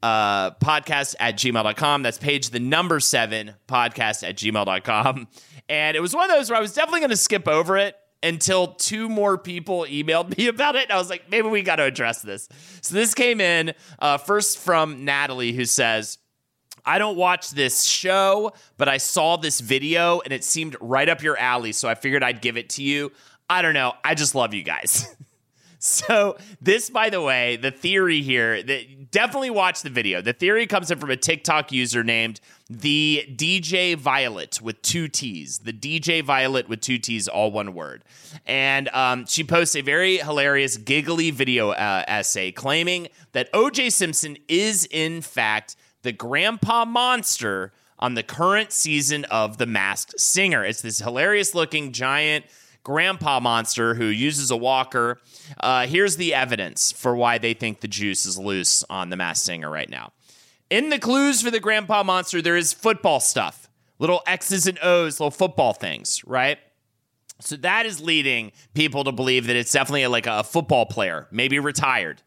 uh podcast at gmail.com. That's page the number seven podcast at gmail.com. And it was one of those where I was definitely gonna skip over it until two more people emailed me about it. And I was like, maybe we got to address this. So this came in uh, first from Natalie, who says, I don't watch this show, but I saw this video and it seemed right up your alley. So I figured I'd give it to you. I don't know. I just love you guys. so, this, by the way, the theory here that definitely watch the video. The theory comes in from a TikTok user named the DJ Violet with two T's. The DJ Violet with two T's, all one word. And um, she posts a very hilarious, giggly video uh, essay claiming that OJ Simpson is, in fact, the grandpa monster on the current season of The Masked Singer. It's this hilarious looking giant grandpa monster who uses a walker. Uh, here's the evidence for why they think the juice is loose on The Masked Singer right now. In the clues for the grandpa monster, there is football stuff, little X's and O's, little football things, right? So that is leading people to believe that it's definitely like a football player, maybe retired.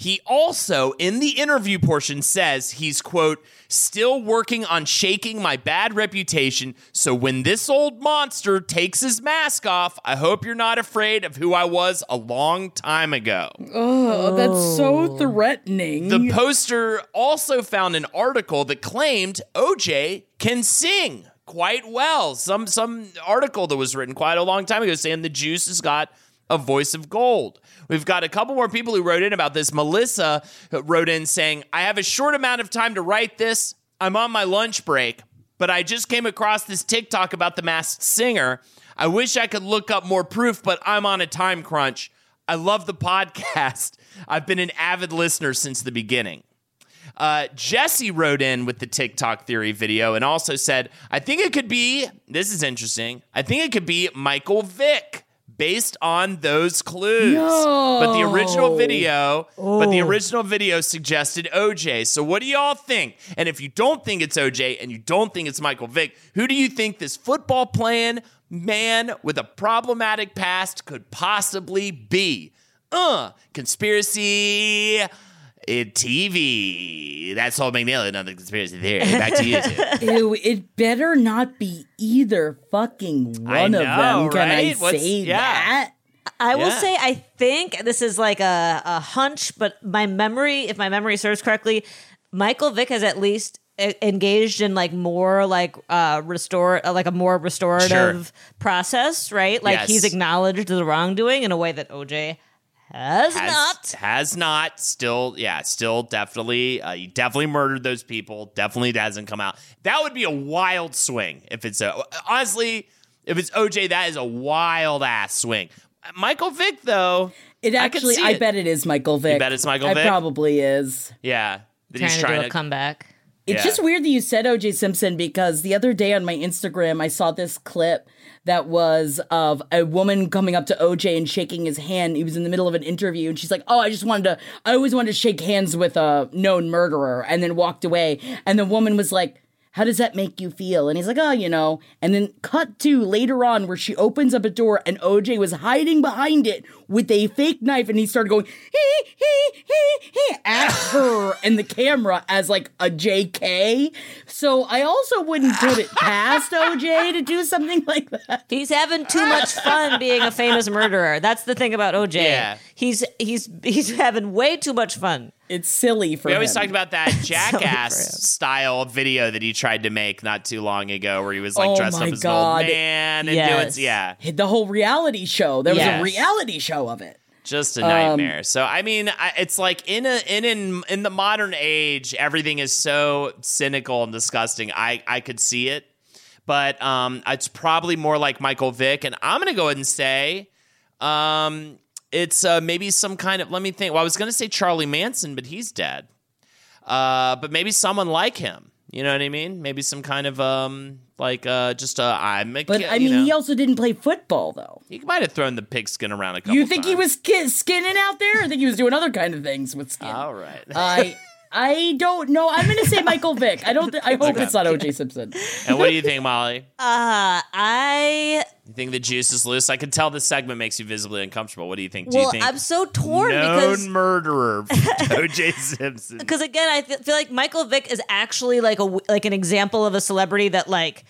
He also, in the interview portion, says he's, quote, still working on shaking my bad reputation. So when this old monster takes his mask off, I hope you're not afraid of who I was a long time ago. Oh, that's so oh. threatening. The poster also found an article that claimed OJ can sing quite well. Some some article that was written quite a long time ago saying the juice has got a voice of gold. We've got a couple more people who wrote in about this. Melissa wrote in saying, I have a short amount of time to write this. I'm on my lunch break, but I just came across this TikTok about the masked singer. I wish I could look up more proof, but I'm on a time crunch. I love the podcast. I've been an avid listener since the beginning. Uh, Jesse wrote in with the TikTok theory video and also said, I think it could be, this is interesting, I think it could be Michael Vick based on those clues. But the original video, but the original video suggested OJ. So what do y'all think? And if you don't think it's OJ and you don't think it's Michael Vick, who do you think this football playing man with a problematic past could possibly be? Uh, conspiracy in TV. That's all McNeil, another conspiracy theory. Back to you two. Ew, it better not be either fucking I one of them. Can right? I What's- say yeah. that? I will Yeah. say I think this is like a, a hunch, but my memory, if my memory serves correctly, Michael Vick has at least engaged in like more like uh restore uh, like a more restorative process, right? Like Yes. he's acknowledged the wrongdoing in a way that OJ has, has not. has not still yeah still definitely uh, he definitely murdered those people definitely hasn't come out that would be a wild swing if it's a honestly if it's oj that is a wild ass swing michael vick though It I could actually, see I, it. bet it is Michael Vick. I bet it's Michael It Vick? probably is. yeah that Trying he's to do trying a comeback. It's Yeah. just weird that you said OJ Simpson because the other day on my Instagram, I saw this clip that was of a woman coming up to OJ and shaking his hand. He was in the middle of an interview and she's like, Oh, I just wanted to, I always wanted to shake hands with a known murderer and then walked away. And the woman was like, how does that make you feel? And he's like, oh, you know. And then cut to later on where she opens up a door and OJ was hiding behind it with a fake knife and he started going, he he he he at her and the camera as like a JK. So I also wouldn't put it past OJ to do something like that. He's having too much fun being a famous murderer. That's the thing about OJ. Yeah. He's he's he's having way too much fun. It's silly for we always him. talked about that jackass style video that he tried to make not too long ago where he was like Oh dressed up as God. an old man and Yes. doing yeah the whole reality show. There was Yes. a reality show of it. just Um, a nightmare. so I mean, I, it's like in a in in in the modern age, everything is so cynical and disgusting. I I could see it, but um, it's probably more like Michael Vick, and I'm gonna go ahead and say, um, it's uh, maybe some kind of. Let me think. Well, I was gonna say Charlie Manson, but he's dead. Uh, but maybe someone like him. You know what I mean? Maybe some kind of um, like uh, just uh, I'm. A But kid, I you mean, know? he also didn't play football, though. he might have thrown the pigskin around a couple. You think he was ski- skinning out there? I think he was doing other kind of things with skin. All right. I I don't know. I'm gonna say Michael Vick. I don't. Th- I hope it's not O.J. Simpson. and what do you think, Molly? Uh I You think the juice is loose? I can tell this segment makes you visibly uncomfortable. What do you think? Do well you think I'm so torn known because murderer O.J. Simpson? because again I th- feel like Michael Vick is actually like a w- like an example of a celebrity that like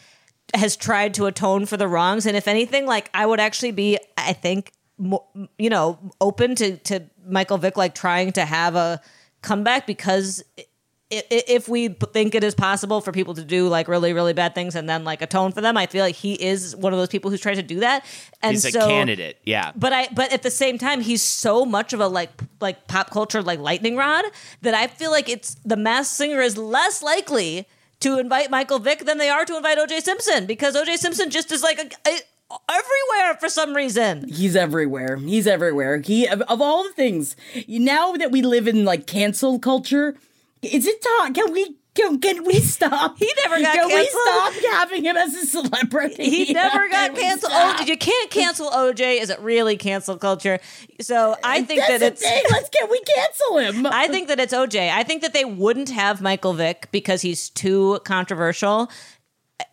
has tried to atone for the wrongs and if anything like I would actually be I think mo- you know open to to Michael Vick like trying to have a comeback because if we think it is possible for people to do like really really bad things and then like atone for them I feel like he is one of those people who's tried to do that and He's a candidate. Yeah. but I but at the same time he's so much of a like like pop culture like lightning rod that I feel like it's the Masked Singer is less likely to invite Michael Vick than they are to invite OJ Simpson because OJ Simpson just is like a- everywhere for some reason. He's everywhere. He's everywhere. He of, of all the things. Now that we live in like cancel culture, is it time? Can we? Can, can we stop? He never got canceled. Can we stop having him as a celebrity? He never got Can canceled. Oh, you can't cancel OJ. Is it really cancel culture? So I think That's that it's. thing. Let's can we cancel him? I think that it's OJ. I think that they wouldn't have Michael Vick because he's too controversial.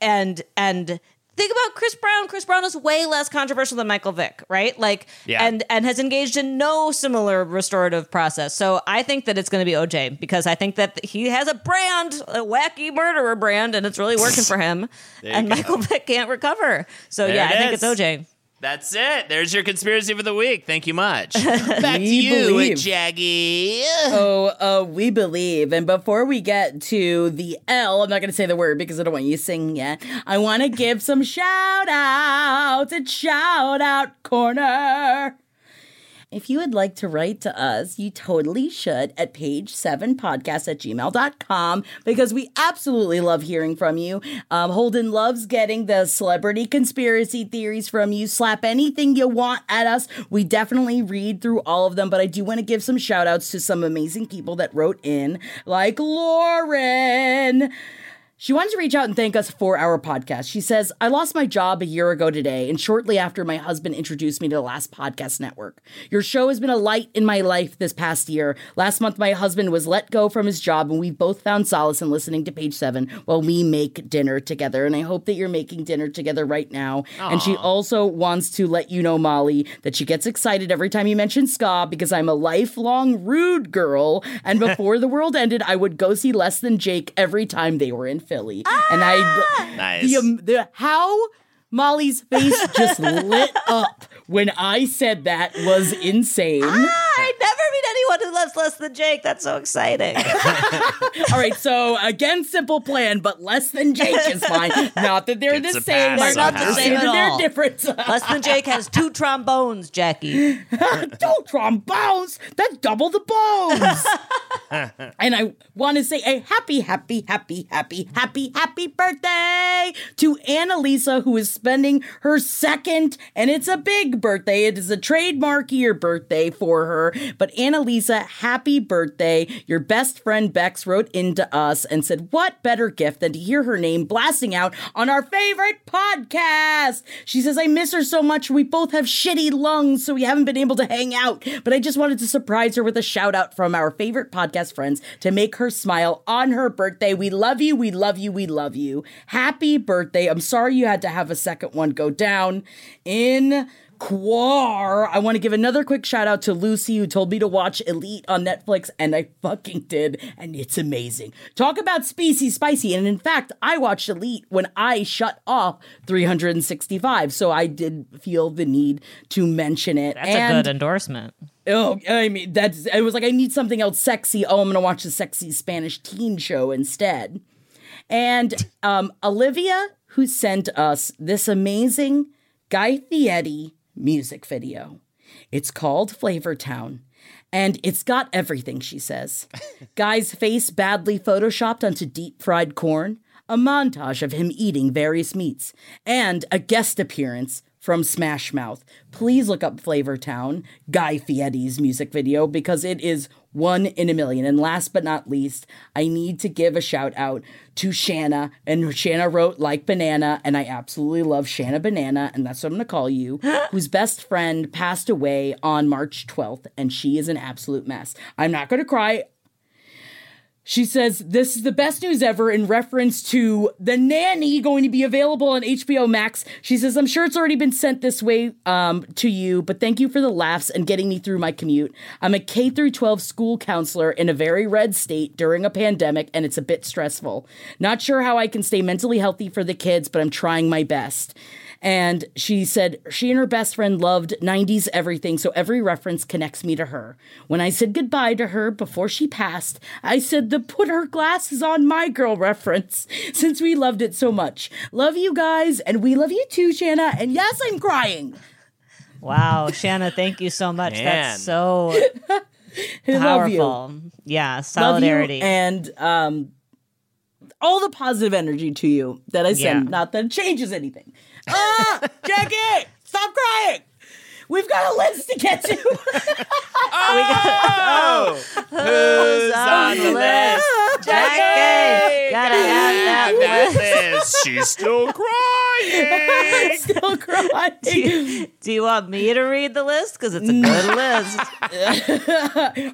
And and think about Chris Brown. Chris Brown is way less controversial than Michael Vick, right? Like Yeah. and and has engaged in no similar restorative process. So I think that it's going to be OJ because I think that he has a brand, a wacky murderer brand, and it's really working for him. and. Michael Vick can't recover. So There yeah, I think is. it's OJ. That's it. There's your conspiracy for the week. Thank you much. Back to you, believe. Jackie. Oh, uh, we believe. And before we get to the L, I'm not going to say the word because I don't want you to sing yet. I want to give some shout outs. It's shout out corner. If you would like to write to us, you totally should at page7podcast at gmail.com because we absolutely love hearing from you. Um, Holden loves getting the celebrity conspiracy theories from you. Slap anything you want at us. We definitely read through all of them, but I do want to give some shout outs to some amazing people that wrote in, like Lauren. She wanted to reach out and thank us for our podcast. She says, I lost my job a year ago today, and shortly after my husband introduced me to the Last Podcast Network. Your show has been a light in my life this past year. Last month, my husband was let go from his job, and we both found solace in listening to page seven while we make dinner together. And I hope that you're making dinner together right now. And she also wants to let you know, Molly, that she gets excited every time you mention ska because I'm a lifelong rude girl. And before the world ended, I would go see Less Than Jake every time they were in Philly. And I, Nice. the, um, the how Molly's face just lit up when I said that was insane. I never meet anyone who loves less than Jake. That's so exciting. All right, so again, simple plan, but less than Jake is fine. Not that they're Gets the same. pass I'm not the same that At they're all. different. less than Jake has two trombones, Jackie. Two trombones. That's double the bones. and I want to say a happy, happy, happy, happy, happy, happy birthday to Annalisa, who is spending her second, and it's a big birthday. It is a trademark year birthday for her. But Annalisa, happy birthday. Your best friend Bex wrote into us and said, What better gift than to hear her name blasting out on our favorite podcast? She says, I miss her so much. We both have shitty lungs, so we haven't been able to hang out. But I just wanted to surprise her with a shout out from our favorite podcast friends to make her smile on her birthday. We love you. We love you. We love you. Happy birthday. I'm sorry you had to have a second one go down in Quar. I want to give another quick shout out to Lucy, who told me to watch Elite on Netflix, and I fucking did, and it's amazing. Talk about species spicy, and in fact, I watched Elite when I shut off 365, so I did feel the need to mention it. That's and a good endorsement. Oh, I mean, that's. I was like, I need something else sexy. Oh, I'm gonna watch the sexy Spanish teen show instead. And um, Olivia, who sent us this amazing Guy Fieri music video. It's called Flavor Town. And it's got everything, she says. Guy's face badly photoshopped onto deep fried corn, a montage of him eating various meats, and a guest appearance from Smash Mouth. Please look up Flavor Town, Guy Fieri's music video, because it is one in a million. And last but not least, I need to give a shout out to Shanna. And Shanna wrote Like Banana, and I absolutely love Shanna Banana, and that's what I'm gonna call you, whose best friend passed away on March 12th, and she is an absolute mess. I'm not gonna cry. She says, This is the best news ever in reference to The Nanny going to be available on HBO Max. She says, I'm sure it's already been sent this way um, to you, but thank you for the laughs and getting me through my commute. I'm a K through 12 school counselor in a very red state during a pandemic, and it's a bit stressful. Not sure how I can stay mentally healthy for the kids, but I'm trying my best. And she said she and her best friend loved 90s everything, so every reference connects me to her. When I said goodbye to her before she passed, I said the put her glasses on my girl reference, since we loved it so much. Love you guys, and we love you too, Shanna. And yes, I'm crying. Wow, Shanna, thank you so much. Man. That's so I love you. powerful. Yeah, Love you solidarity. and um, all the positive energy to you that I send. Yeah. Not that it changes anything. Ah, Jackie, stop crying. We've got a list to get to. Oh! oh, who's on the list? Jackie, gotta have that that list. She's still crying. Still crying. Do you want me to read the list? Because it's a good list.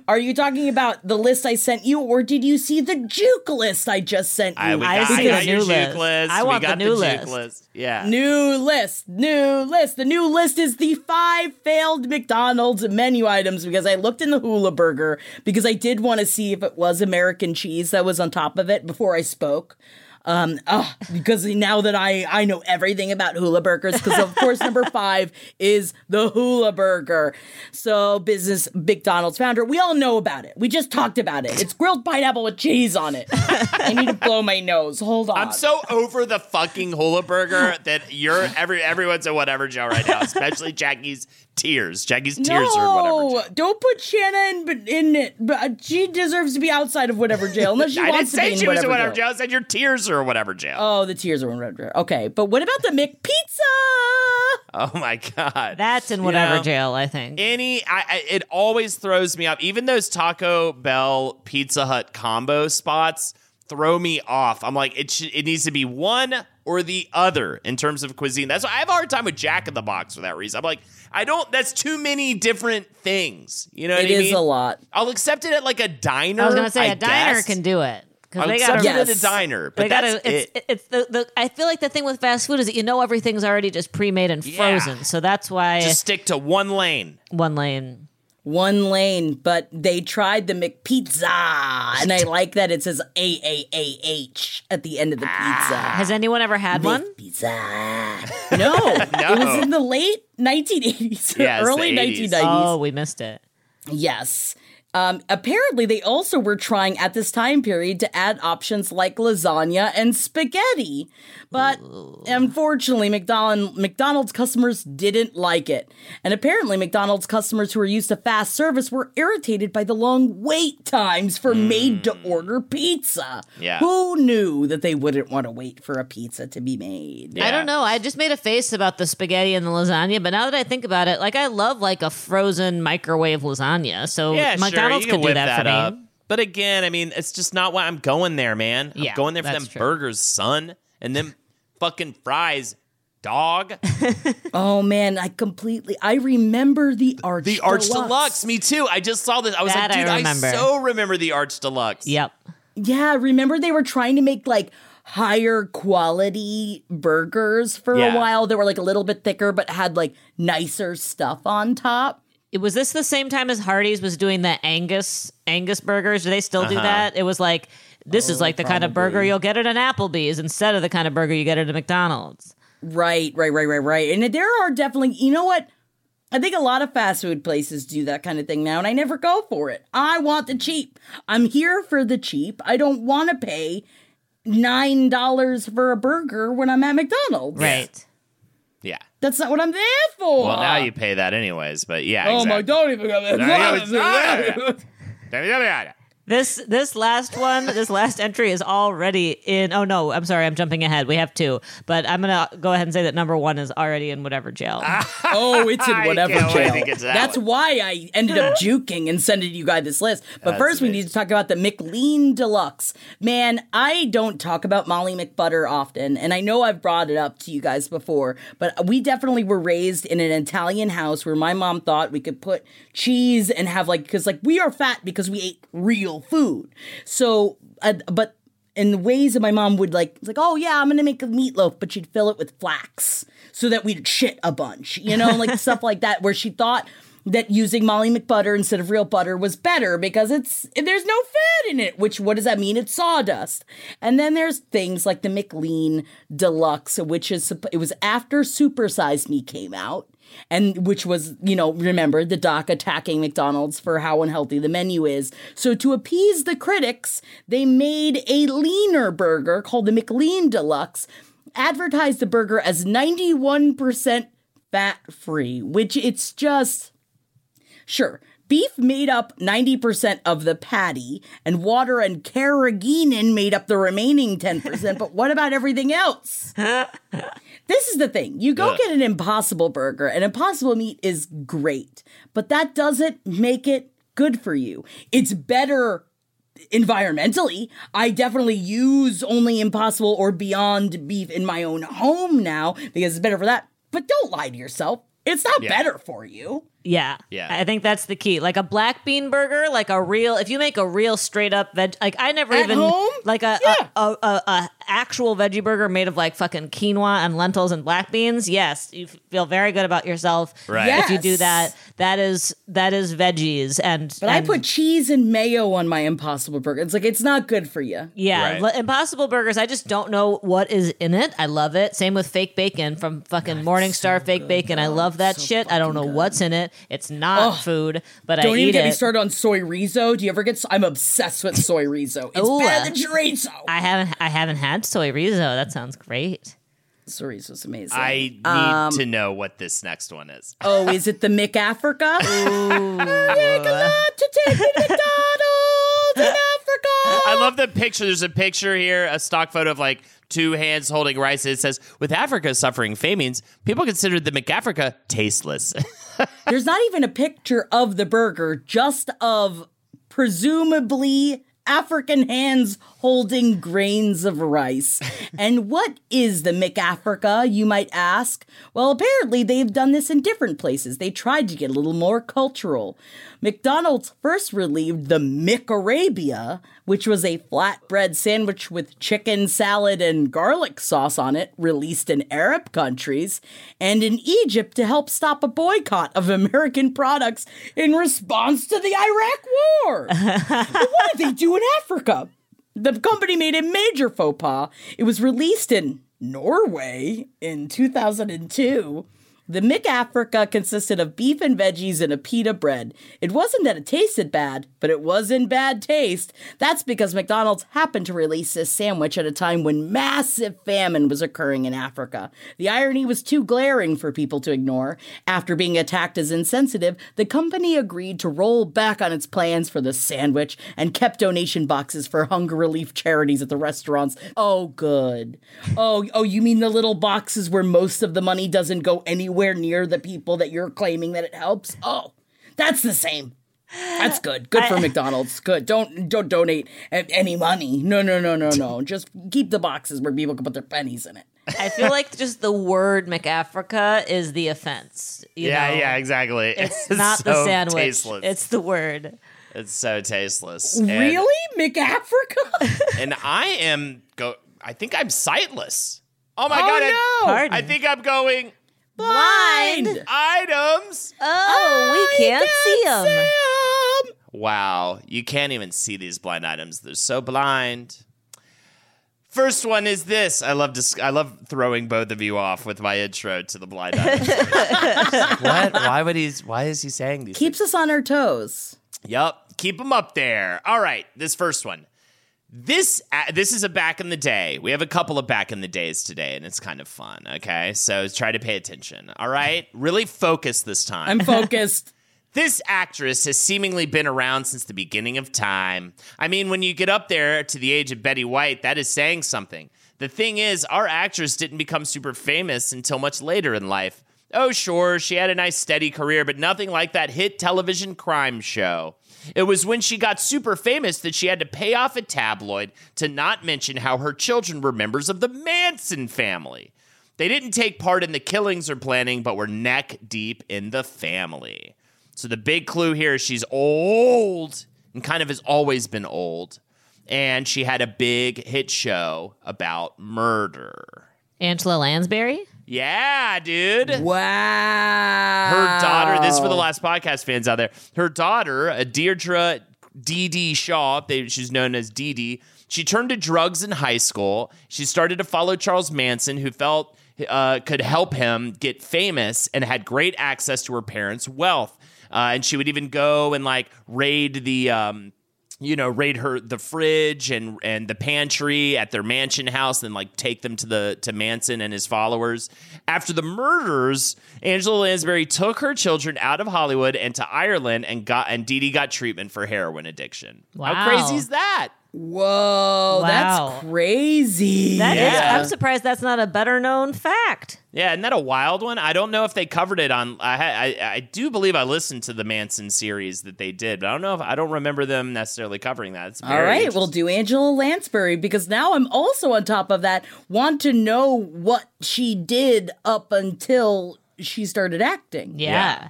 Are you talking about the list I sent you, or did you see the juke list I just sent you? I, we I got, I the got your new juke list. list. I we want the got new juke list. Yeah. New list, new list. The new list is the five failed McDonald's menu items because I looked in the Hula Burger because I did want to see if it was American cheese that was on top of it before I spoke. Um, ugh, because now that I I know everything about hula burgers, because of course number five is the hula burger. So business McDonald's founder, we all know about it. We just talked about it. It's grilled pineapple with cheese on it. I need to blow my nose. Hold on. I'm so over the fucking hula burger that you're every everyone's a whatever Joe right now, especially Jackie's tears. Jackie's tears are whatever. No, don't put Shanna in, in it. But uh, she deserves to be outside of whatever jail, unless she I didn't wants to be say in she was whatever, a whatever jail. jail. I said your tears are a whatever jail. Oh, the tears are in whatever. jail. Okay, but what about the McPizza? Oh my god. That's in whatever know, jail, I think. any I, I it always throws me off even those taco bell pizza hut combo spots throw me off i'm like it should, it needs to be one or the other in terms of cuisine that's why i have a hard time with jack in the box for that reason i'm like i don't that's too many different things you know what It i is mean a lot. i'll accept it at like a diner I was gonna say a a diner can do it because I'll they accept got it at a diner but They gotta, that's it's, it. it's the, the. I feel like the thing with fast food is that you know everything's already just pre-made and Yeah. frozen, so that's why just stick to one lane one lane. One lane, but they tried the McPizza, and I like that it says A A A H at the end of the pizza. Has anyone ever had one? Pizza. No, it was in the late 1980s, Yeah, it's the early 80s. 1990s. Oh, we missed it. Yes. Um, apparently, they also were trying at this time period to add options like lasagna and spaghetti. But unfortunately, McDonald, McDonald's customers didn't like it. And apparently, McDonald's customers who are used to fast service were irritated by the long wait times for made to mm. order pizza. Yeah. Who knew that they wouldn't want to wait for a pizza to be made? Yeah. I don't know. I just made a face about the spaghetti and the lasagna, but now that I think about it, like I love like a frozen microwave lasagna. So Yeah, McDonald's sure, could do whip that, for up. me. But again, I mean, it's just not why I'm going there, man. I'm Yeah, going there for them true. burgers, son, and them fucking fries, dog. Oh man, I completely I remember the Arch The Arch Deluxe. me too. I just saw this. I was That like, dude, I, remember. so remember the Arch Deluxe. Yep. Yeah, remember they were trying to make like higher quality burgers for Yeah. a while. They were like a little bit thicker but had like nicer stuff on top. It- Was this the same time as Hardee's was doing the Angus Angus burgers? Do they still do uh-huh. that? It was like this is oh, like the kind of burger you'll get at an Applebee's instead of the kind of burger you get at a McDonald's. Right, right, right, right, right. And there are definitely, you know what? I think a lot of fast food places do that kind of thing now, and I never go for it. I want the cheap. I'm here for the cheap. I don't want to pay nine dollars for a burger when I'm at McDonald's. Right. Yeah. That's not what I'm there for. Well, now you pay that anyways, but yeah. Oh my! exactly. Don't even go there. No, it's not. This this last one, this last entry is already in. Oh no, I'm sorry, I'm jumping ahead. We have two, but I'm gonna go ahead and say that number one is already in whatever jail. Oh, it's in whatever can't wait to jail. that That's one. why I ended up juking and sending you guys this list. But That's first, we need to talk about the McLean Deluxe. Man, I don't talk about Molly McButter often, and I know I've brought it up to you guys before, but we definitely were raised in an Italian house where my mom thought we could put cheese and have like, because like we are fat because we ate real food. So, uh, but in the ways that my mom would like, it's like, oh yeah, I'm gonna make a meatloaf, but she'd fill it with flax so that we'd shit a bunch, you know, like stuff like that, where she thought that using Molly McButter instead of real butter was better because it's there's no fat in it. Which what does that mean? It's sawdust. And then there's things like the McLean Deluxe, which is it was after Super Size Me came out and which was, you know, remember the doc attacking McDonald's for how unhealthy the menu is. So to appease the critics, they made a leaner burger called the McLean Deluxe, advertised the burger as 91% fat free, which it's just Sure, beef made up 90% of the patty, and water and carrageenan made up the remaining 10%, but what about everything else? this is the thing. You go Ugh. get an impossible burger, and impossible meat is great, but that doesn't make it good for you. It's better environmentally. I definitely use only impossible or beyond beef in my own home now because it's better for that. But don't lie to yourself. It's not Yeah. better for you. Yeah. Yeah. I think that's the key. Like a black bean burger, like a real if you make a real straight up veg like I never At even home? like a, Yeah. a, a, a, a actual veggie burger made of like fucking quinoa and lentils and black beans. Yes, you feel very good about yourself. Right. If you do that, that is that is veggies and But I put cheese and mayo on my Impossible Burger. It's like it's not good for you. Yeah, Right. Impossible Burgers. I just don't know what is in it. I love it. Same with fake bacon from fucking Morningstar Fake Bacon. I love that shit. I don't know what's in it. It's not food, but I Don't even eat get me started on soy rizo. Do you ever get? I'm obsessed with soy rizo. It's Ooh, better than chorizo. I haven't. I haven't had soy rizo. That sounds great. soy rizo's amazing. I need Um, to know what this next one is. oh, is it the McAfrica? to take me to McDonald's in Africa. I love the picture. There's a picture here, a stock photo of like two hands holding rice. It says, "With Africa suffering famines, people consider the McAfrica tasteless." There's not even a picture of the burger, just of presumably African hands holding grains of rice. and what is the McAfrica, you might ask? Well, apparently they've done this in different places. They tried to get a little more cultural. McDonald's first relieved the McArabia, which was a flatbread sandwich with chicken salad and garlic sauce on it, released in Arab countries, and in Egypt to help stop a boycott of American products in response to the Iraq War. what did they do in Africa? The company made a major faux pas. It was released in Norway in 2002. The McAfrica consisted of beef and veggies and a pita bread. It wasn't that it tasted bad, but it was in bad taste. That's because McDonald's happened to release this sandwich at a time when massive famine was occurring in Africa. The irony was too glaring for people to ignore. After being attacked as insensitive, the company agreed to roll back on its plans for the sandwich and kept donation boxes for hunger relief charities at the restaurants. Oh, good. Oh, oh, you mean the little boxes where most of the money doesn't go anywhere near the people that you're claiming that it helps? Oh, that's the same. That's good. Good for McDonald's. Good. Don't don't donate any money. No, no, no, no, no. Just keep the boxes where people can put their pennies in it. I feel like just the word McAfrica is the offense. you yeah, know? yeah, exactly. It's not the so sandwich. Tasteless. It's the word. It's so tasteless. And- Really, McAfrica? And I am go. I think I'm sightless. Oh my Oh, god! No. Pardon. I think I'm going Blind. items. Oh, we can't see them. Sam. Wow, you can't even see these blind items. They're so blind. First one is this. I love dis- I love throwing both of you off with my intro to the blind items. what? Why would he? Why is he saying these? Keeps us on our toes. Yep. keep them up there. All right, this first one. This uh, this is a back in the day. We have a couple of back in the days today, and it's kind of fun. Okay, so try to pay attention. All right, really focus this time. I'm focused. This actress has seemingly been around since the beginning of time. I mean, when you get up there to the age of Betty White, that is saying something. The thing is, our actress didn't become super famous until much later in life. Oh, sure, she had a nice steady career, but nothing like that hit television crime show. It was when she got super famous that she had to pay off a tabloid to not mention how her children were members of the Manson family. They didn't take part in the killings or planning, but were neck deep in the family. So the big clue here is she's old and kind of has always been old. And she had a big hit show about murder. Angela Lansbury? Yeah, dude. Wow. Her daughter, this is for the last podcast fans out there. Her daughter, uh, Deirdre Dee Dee Shaw, they, she's known as Dee Dee, she turned to drugs in high school. She started to follow Charles Manson, who felt uh, could help him get famous and had great access to her parents' wealth. Uh, and she would even go and like raid the. Um, you know, raid her the fridge and and the pantry at their mansion house, and like take them to the to Manson and his followers. After the murders, Angela Lansbury took her children out of Hollywood and to Ireland, and got and Dee Dee got treatment for heroin addiction. Wow. How crazy is that? Whoa, Wow. that's crazy. That is- Yeah. I'm surprised that's not a better known fact. Yeah, isn't that a wild one? I don't know if they covered it on. I I, I do believe I listened to the Manson series that they did, but I don't know if I don't remember them necessarily covering that. All right, interesting. we'll do Angela Lansbury because now I'm also on top of that. Want to know what she did up until she started acting? Yeah.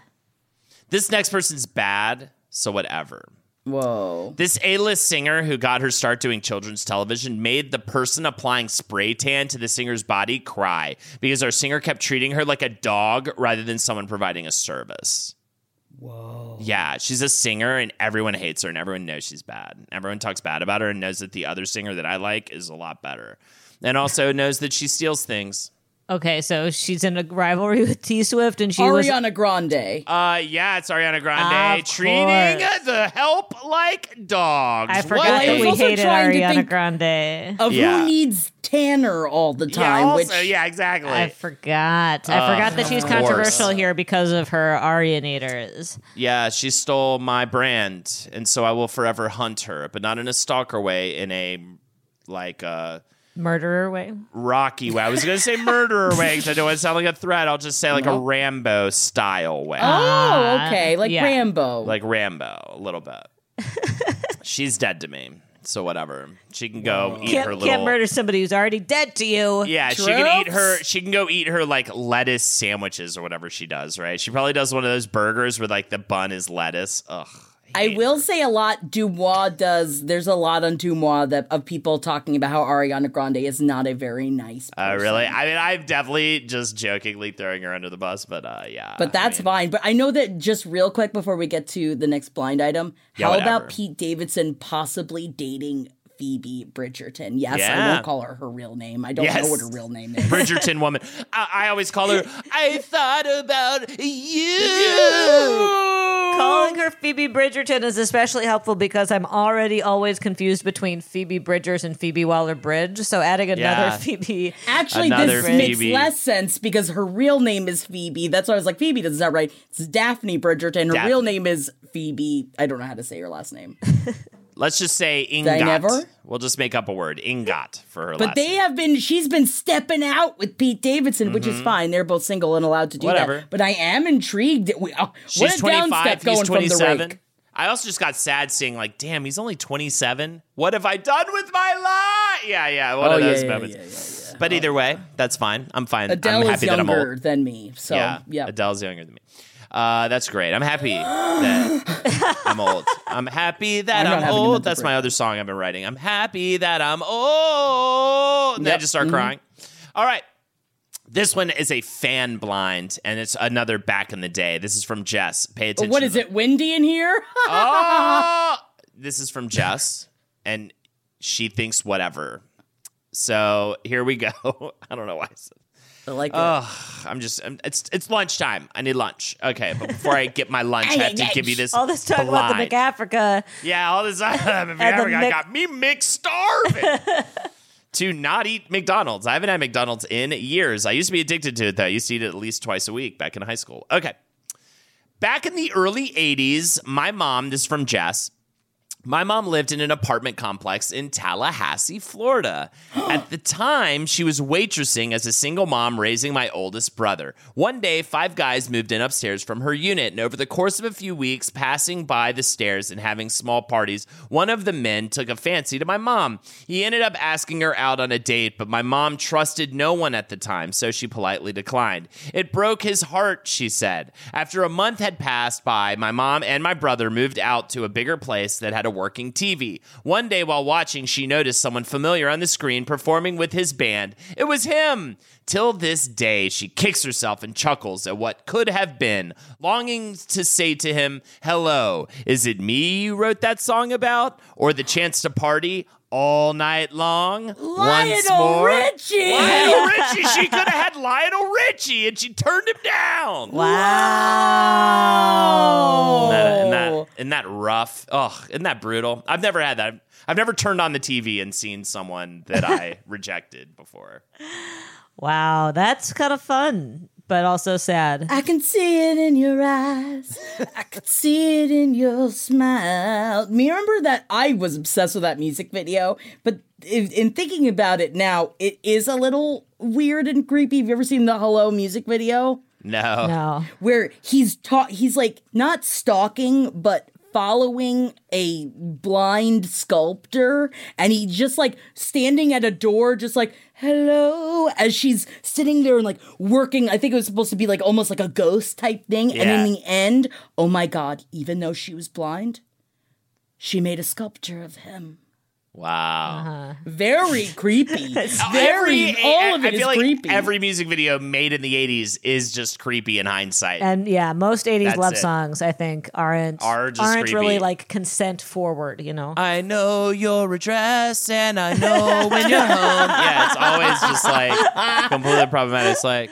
This next person's bad, so whatever. Whoa. This A-list singer who got her start doing children's television made the person applying spray tan to the singer's body cry because our singer kept treating her like a dog rather than someone providing a service. Whoa. Yeah, she's a singer and everyone hates her and everyone knows she's bad. Everyone talks bad about her and knows that the other singer that I like is a lot better. And also knows that she steals things. Okay, so she's in a rivalry with T Swift, and she was Ariana Grande. Uh, yeah, it's Ariana Grande Of treating course. the help like dogs. I forgot What that we hated Ariana Grande. of Yeah. who needs Tanner all the Yeah, time. also, which yeah, exactly. I forgot. I forgot that she's of course. controversial here because of her Arianators. Yeah, she stole my brand, and so I will forever hunt her, but not in a stalker way, in a like uh Murderer way. rocky way. I was gonna say murderer way because I don't want to sound like a threat. I'll just say like a Rambo style way, oh, ah, okay, like yeah. Rambo. like Rambo a little bit. She's dead to me, so whatever. She can go eat Can't, her little. can't murder somebody who's already dead to you. Yeah, she can eat her. She can go eat her like lettuce sandwiches or whatever she does. Right? She probably does one of those burgers where like the bun is lettuce. Ugh. I will say a lot. DeuxMoi does. There's a lot on DeuxMoi that of people talking about how Ariana Grande is not a very nice. Uh, really? I mean, I'm definitely just jokingly throwing her under the bus, but uh, yeah. But that's I mean, fine. But I know that just real quick before we get to the next blind item, Yeah, how whatever. about Pete Davidson possibly dating Phoebe Bridgerton? Yes, I Yeah. won't call her her real name. I don't Yes. know what her real name is. Bridgerton woman. I, I always call her. I thought about you. Calling her Phoebe Bridgerton is especially helpful because I'm already always confused between Phoebe Bridgers and Phoebe Waller Bridge. So adding another Yeah. Phoebe. Actually, Another this makes less sense because her real name is Phoebe. That's why I was like, Phoebe, that's not right. It's Daphne Bridgerton. Her Daphne. real name is Phoebe. I don't know how to say her last name. Let's just say Ingot. We'll just make up a word. Ingot for her But they name. have been, she's been stepping out with Pete Davidson, which is fine. They're both single and allowed to do Mm-hmm. Whatever. that. But I am intrigued. that We, oh, She's what a 25. downstep going He's 27. I also just got sad seeing like, damn, he's only 27. What have I done with my life? Yeah, yeah, one Oh, of those yeah, moments. yeah, yeah, But either way, that's fine. I'm fine. Adele I'm is happy that I'm younger old. than me. So, yeah, yeah. Adele's younger than me. Uh, that's great. I'm happy that I'm old. I'm happy that I'm I'm, old. That's my other song I've been writing. I'm happy that I'm old. And then I Yep. Mm-hmm. just start crying. All right. This one is a fan blind, and it's another back in the day. This is from Jess. Pay attention. What is it, windy in here? oh, this is from Jess, and she thinks whatever. So here we go. I don't know why I said. I like. Oh, I'm just. I'm, it's it's lunchtime. I need lunch. Okay, but before I get my lunch, I have to give you this. All this talk about the. McAfrica. Yeah, all this. I the Mc- got me mixed starving. to not eat McDonald's. I haven't had McDonald's in years. I used to be addicted to it though. I used to eat it at least twice a week back in high school. Okay. Back in the early 80s, my mom, this is from Jess, my mom lived in an apartment complex in Tallahassee, Florida. At the time, she was waitressing as a single mom raising my oldest brother. One day, five guys moved in upstairs from her unit, and over the course of a few weeks, passing by the stairs and having small parties, one of the men took a fancy to my mom. He ended up asking her out on a date, but my mom trusted no one at the time, so she politely declined. It broke his heart, she said. After a month had passed by, my mom and my brother moved out to a bigger place that had a working TV. One day while watching, she noticed someone familiar on the screen performing with his band. It was him! Till this day, she kicks herself and chuckles at what could have been, longing to say to him, Hello, is it me you wrote that song about? Or the chance to party? All night long. Once Lionel more. Richie! Lionel Richie. She could have had Lionel Richie, and she turned him down. Wow. Isn't that, isn't, that, isn't that rough? Oh, isn't that brutal? I've never had that. I've never turned on the TV and seen someone that I rejected before. Wow, that's kind of fun, but also sad. I can see it in your eyes. I can see it in your smile. Me remember that I was obsessed with that music video, but in, in thinking about it now, it is a little weird and creepy. Have you ever seen the Hello music video? No. No. Where he's ta- he's like not stalking, but following a blind sculptor and he just like standing at a door just like hello as she's sitting there and like working. I think it was supposed to be like almost like a ghost type thing and in the end oh my god even though she was blind she made a sculpture of him Wow. Uh-huh. very creepy very Every- all of I it is feel like creepy every music video made in the 80s is just creepy in hindsight. And yeah, most 80s That's love it. songs I think aren't Are just aren't creepy. really like consent forward, you know. I know your address and I know when you're home. Yeah, it's always just like completely problematic. It's like,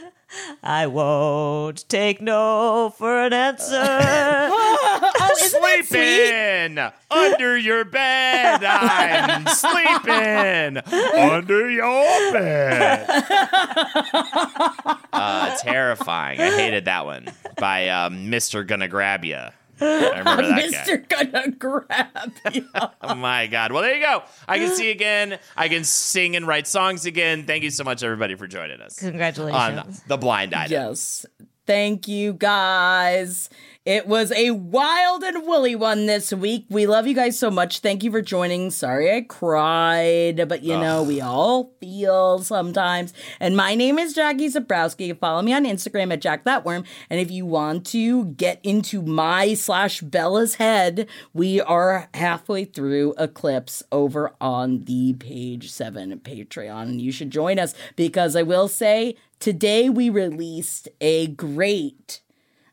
I won't take no for an answer. oh isn't sleeping under your bed. I'm sleeping under your bed. Uh, terrifying. I hated that one by um, Mr. Gonna Grab Ya. I remember that guy. Mr. Gonna Grab You. Oh my God. Well, there you go. I can see again. I can sing and write songs again. Thank you so much, everybody, for joining us Congratulations. on The Blind Item. Yes. Thank you guys. It was a wild and woolly one this week. We love you guys so much. Thank you for joining. Sorry I cried, but you know, we all feel sometimes. And my name is Jackie Zebrowski. Follow me on Instagram at Jack That Worm. And if you want to get into my slash Bella's head, we are halfway through Eclipse over on the page seven Patreon. And you should join us because I will say today we released a great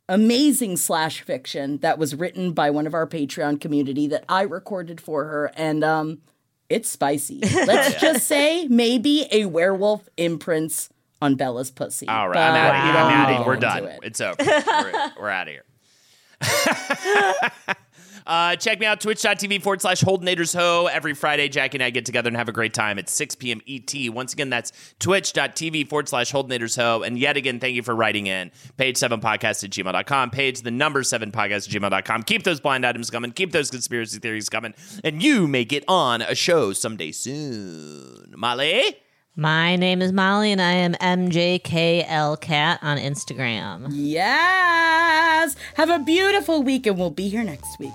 amazing slash fiction that was written by one of our Patreon community that I recorded for her, and um, it's spicy. Let's just say maybe a werewolf imprints on Bella's pussy. All right. But I'm out of here. Wow. I'm out of here. We're done. it. It's over. we're, we're out of here. Uh, check me out, twitch.tv forward slash Holdenators Ho. Every Friday, Jackie and I get together and have a great time at 6 p.m. ET. Once again, that's twitch.tv forward slash Holdenators Ho. And yet again, thank you for writing in. Page7podcast at gmail.com. Page the number 7podcast at gmail.com. Keep those blind items coming. Keep those conspiracy theories coming. And you may get on a show someday soon. Molly? My name is Molly and I am MJKLCat on Instagram. Yes. Have a beautiful week, and we'll be here next week.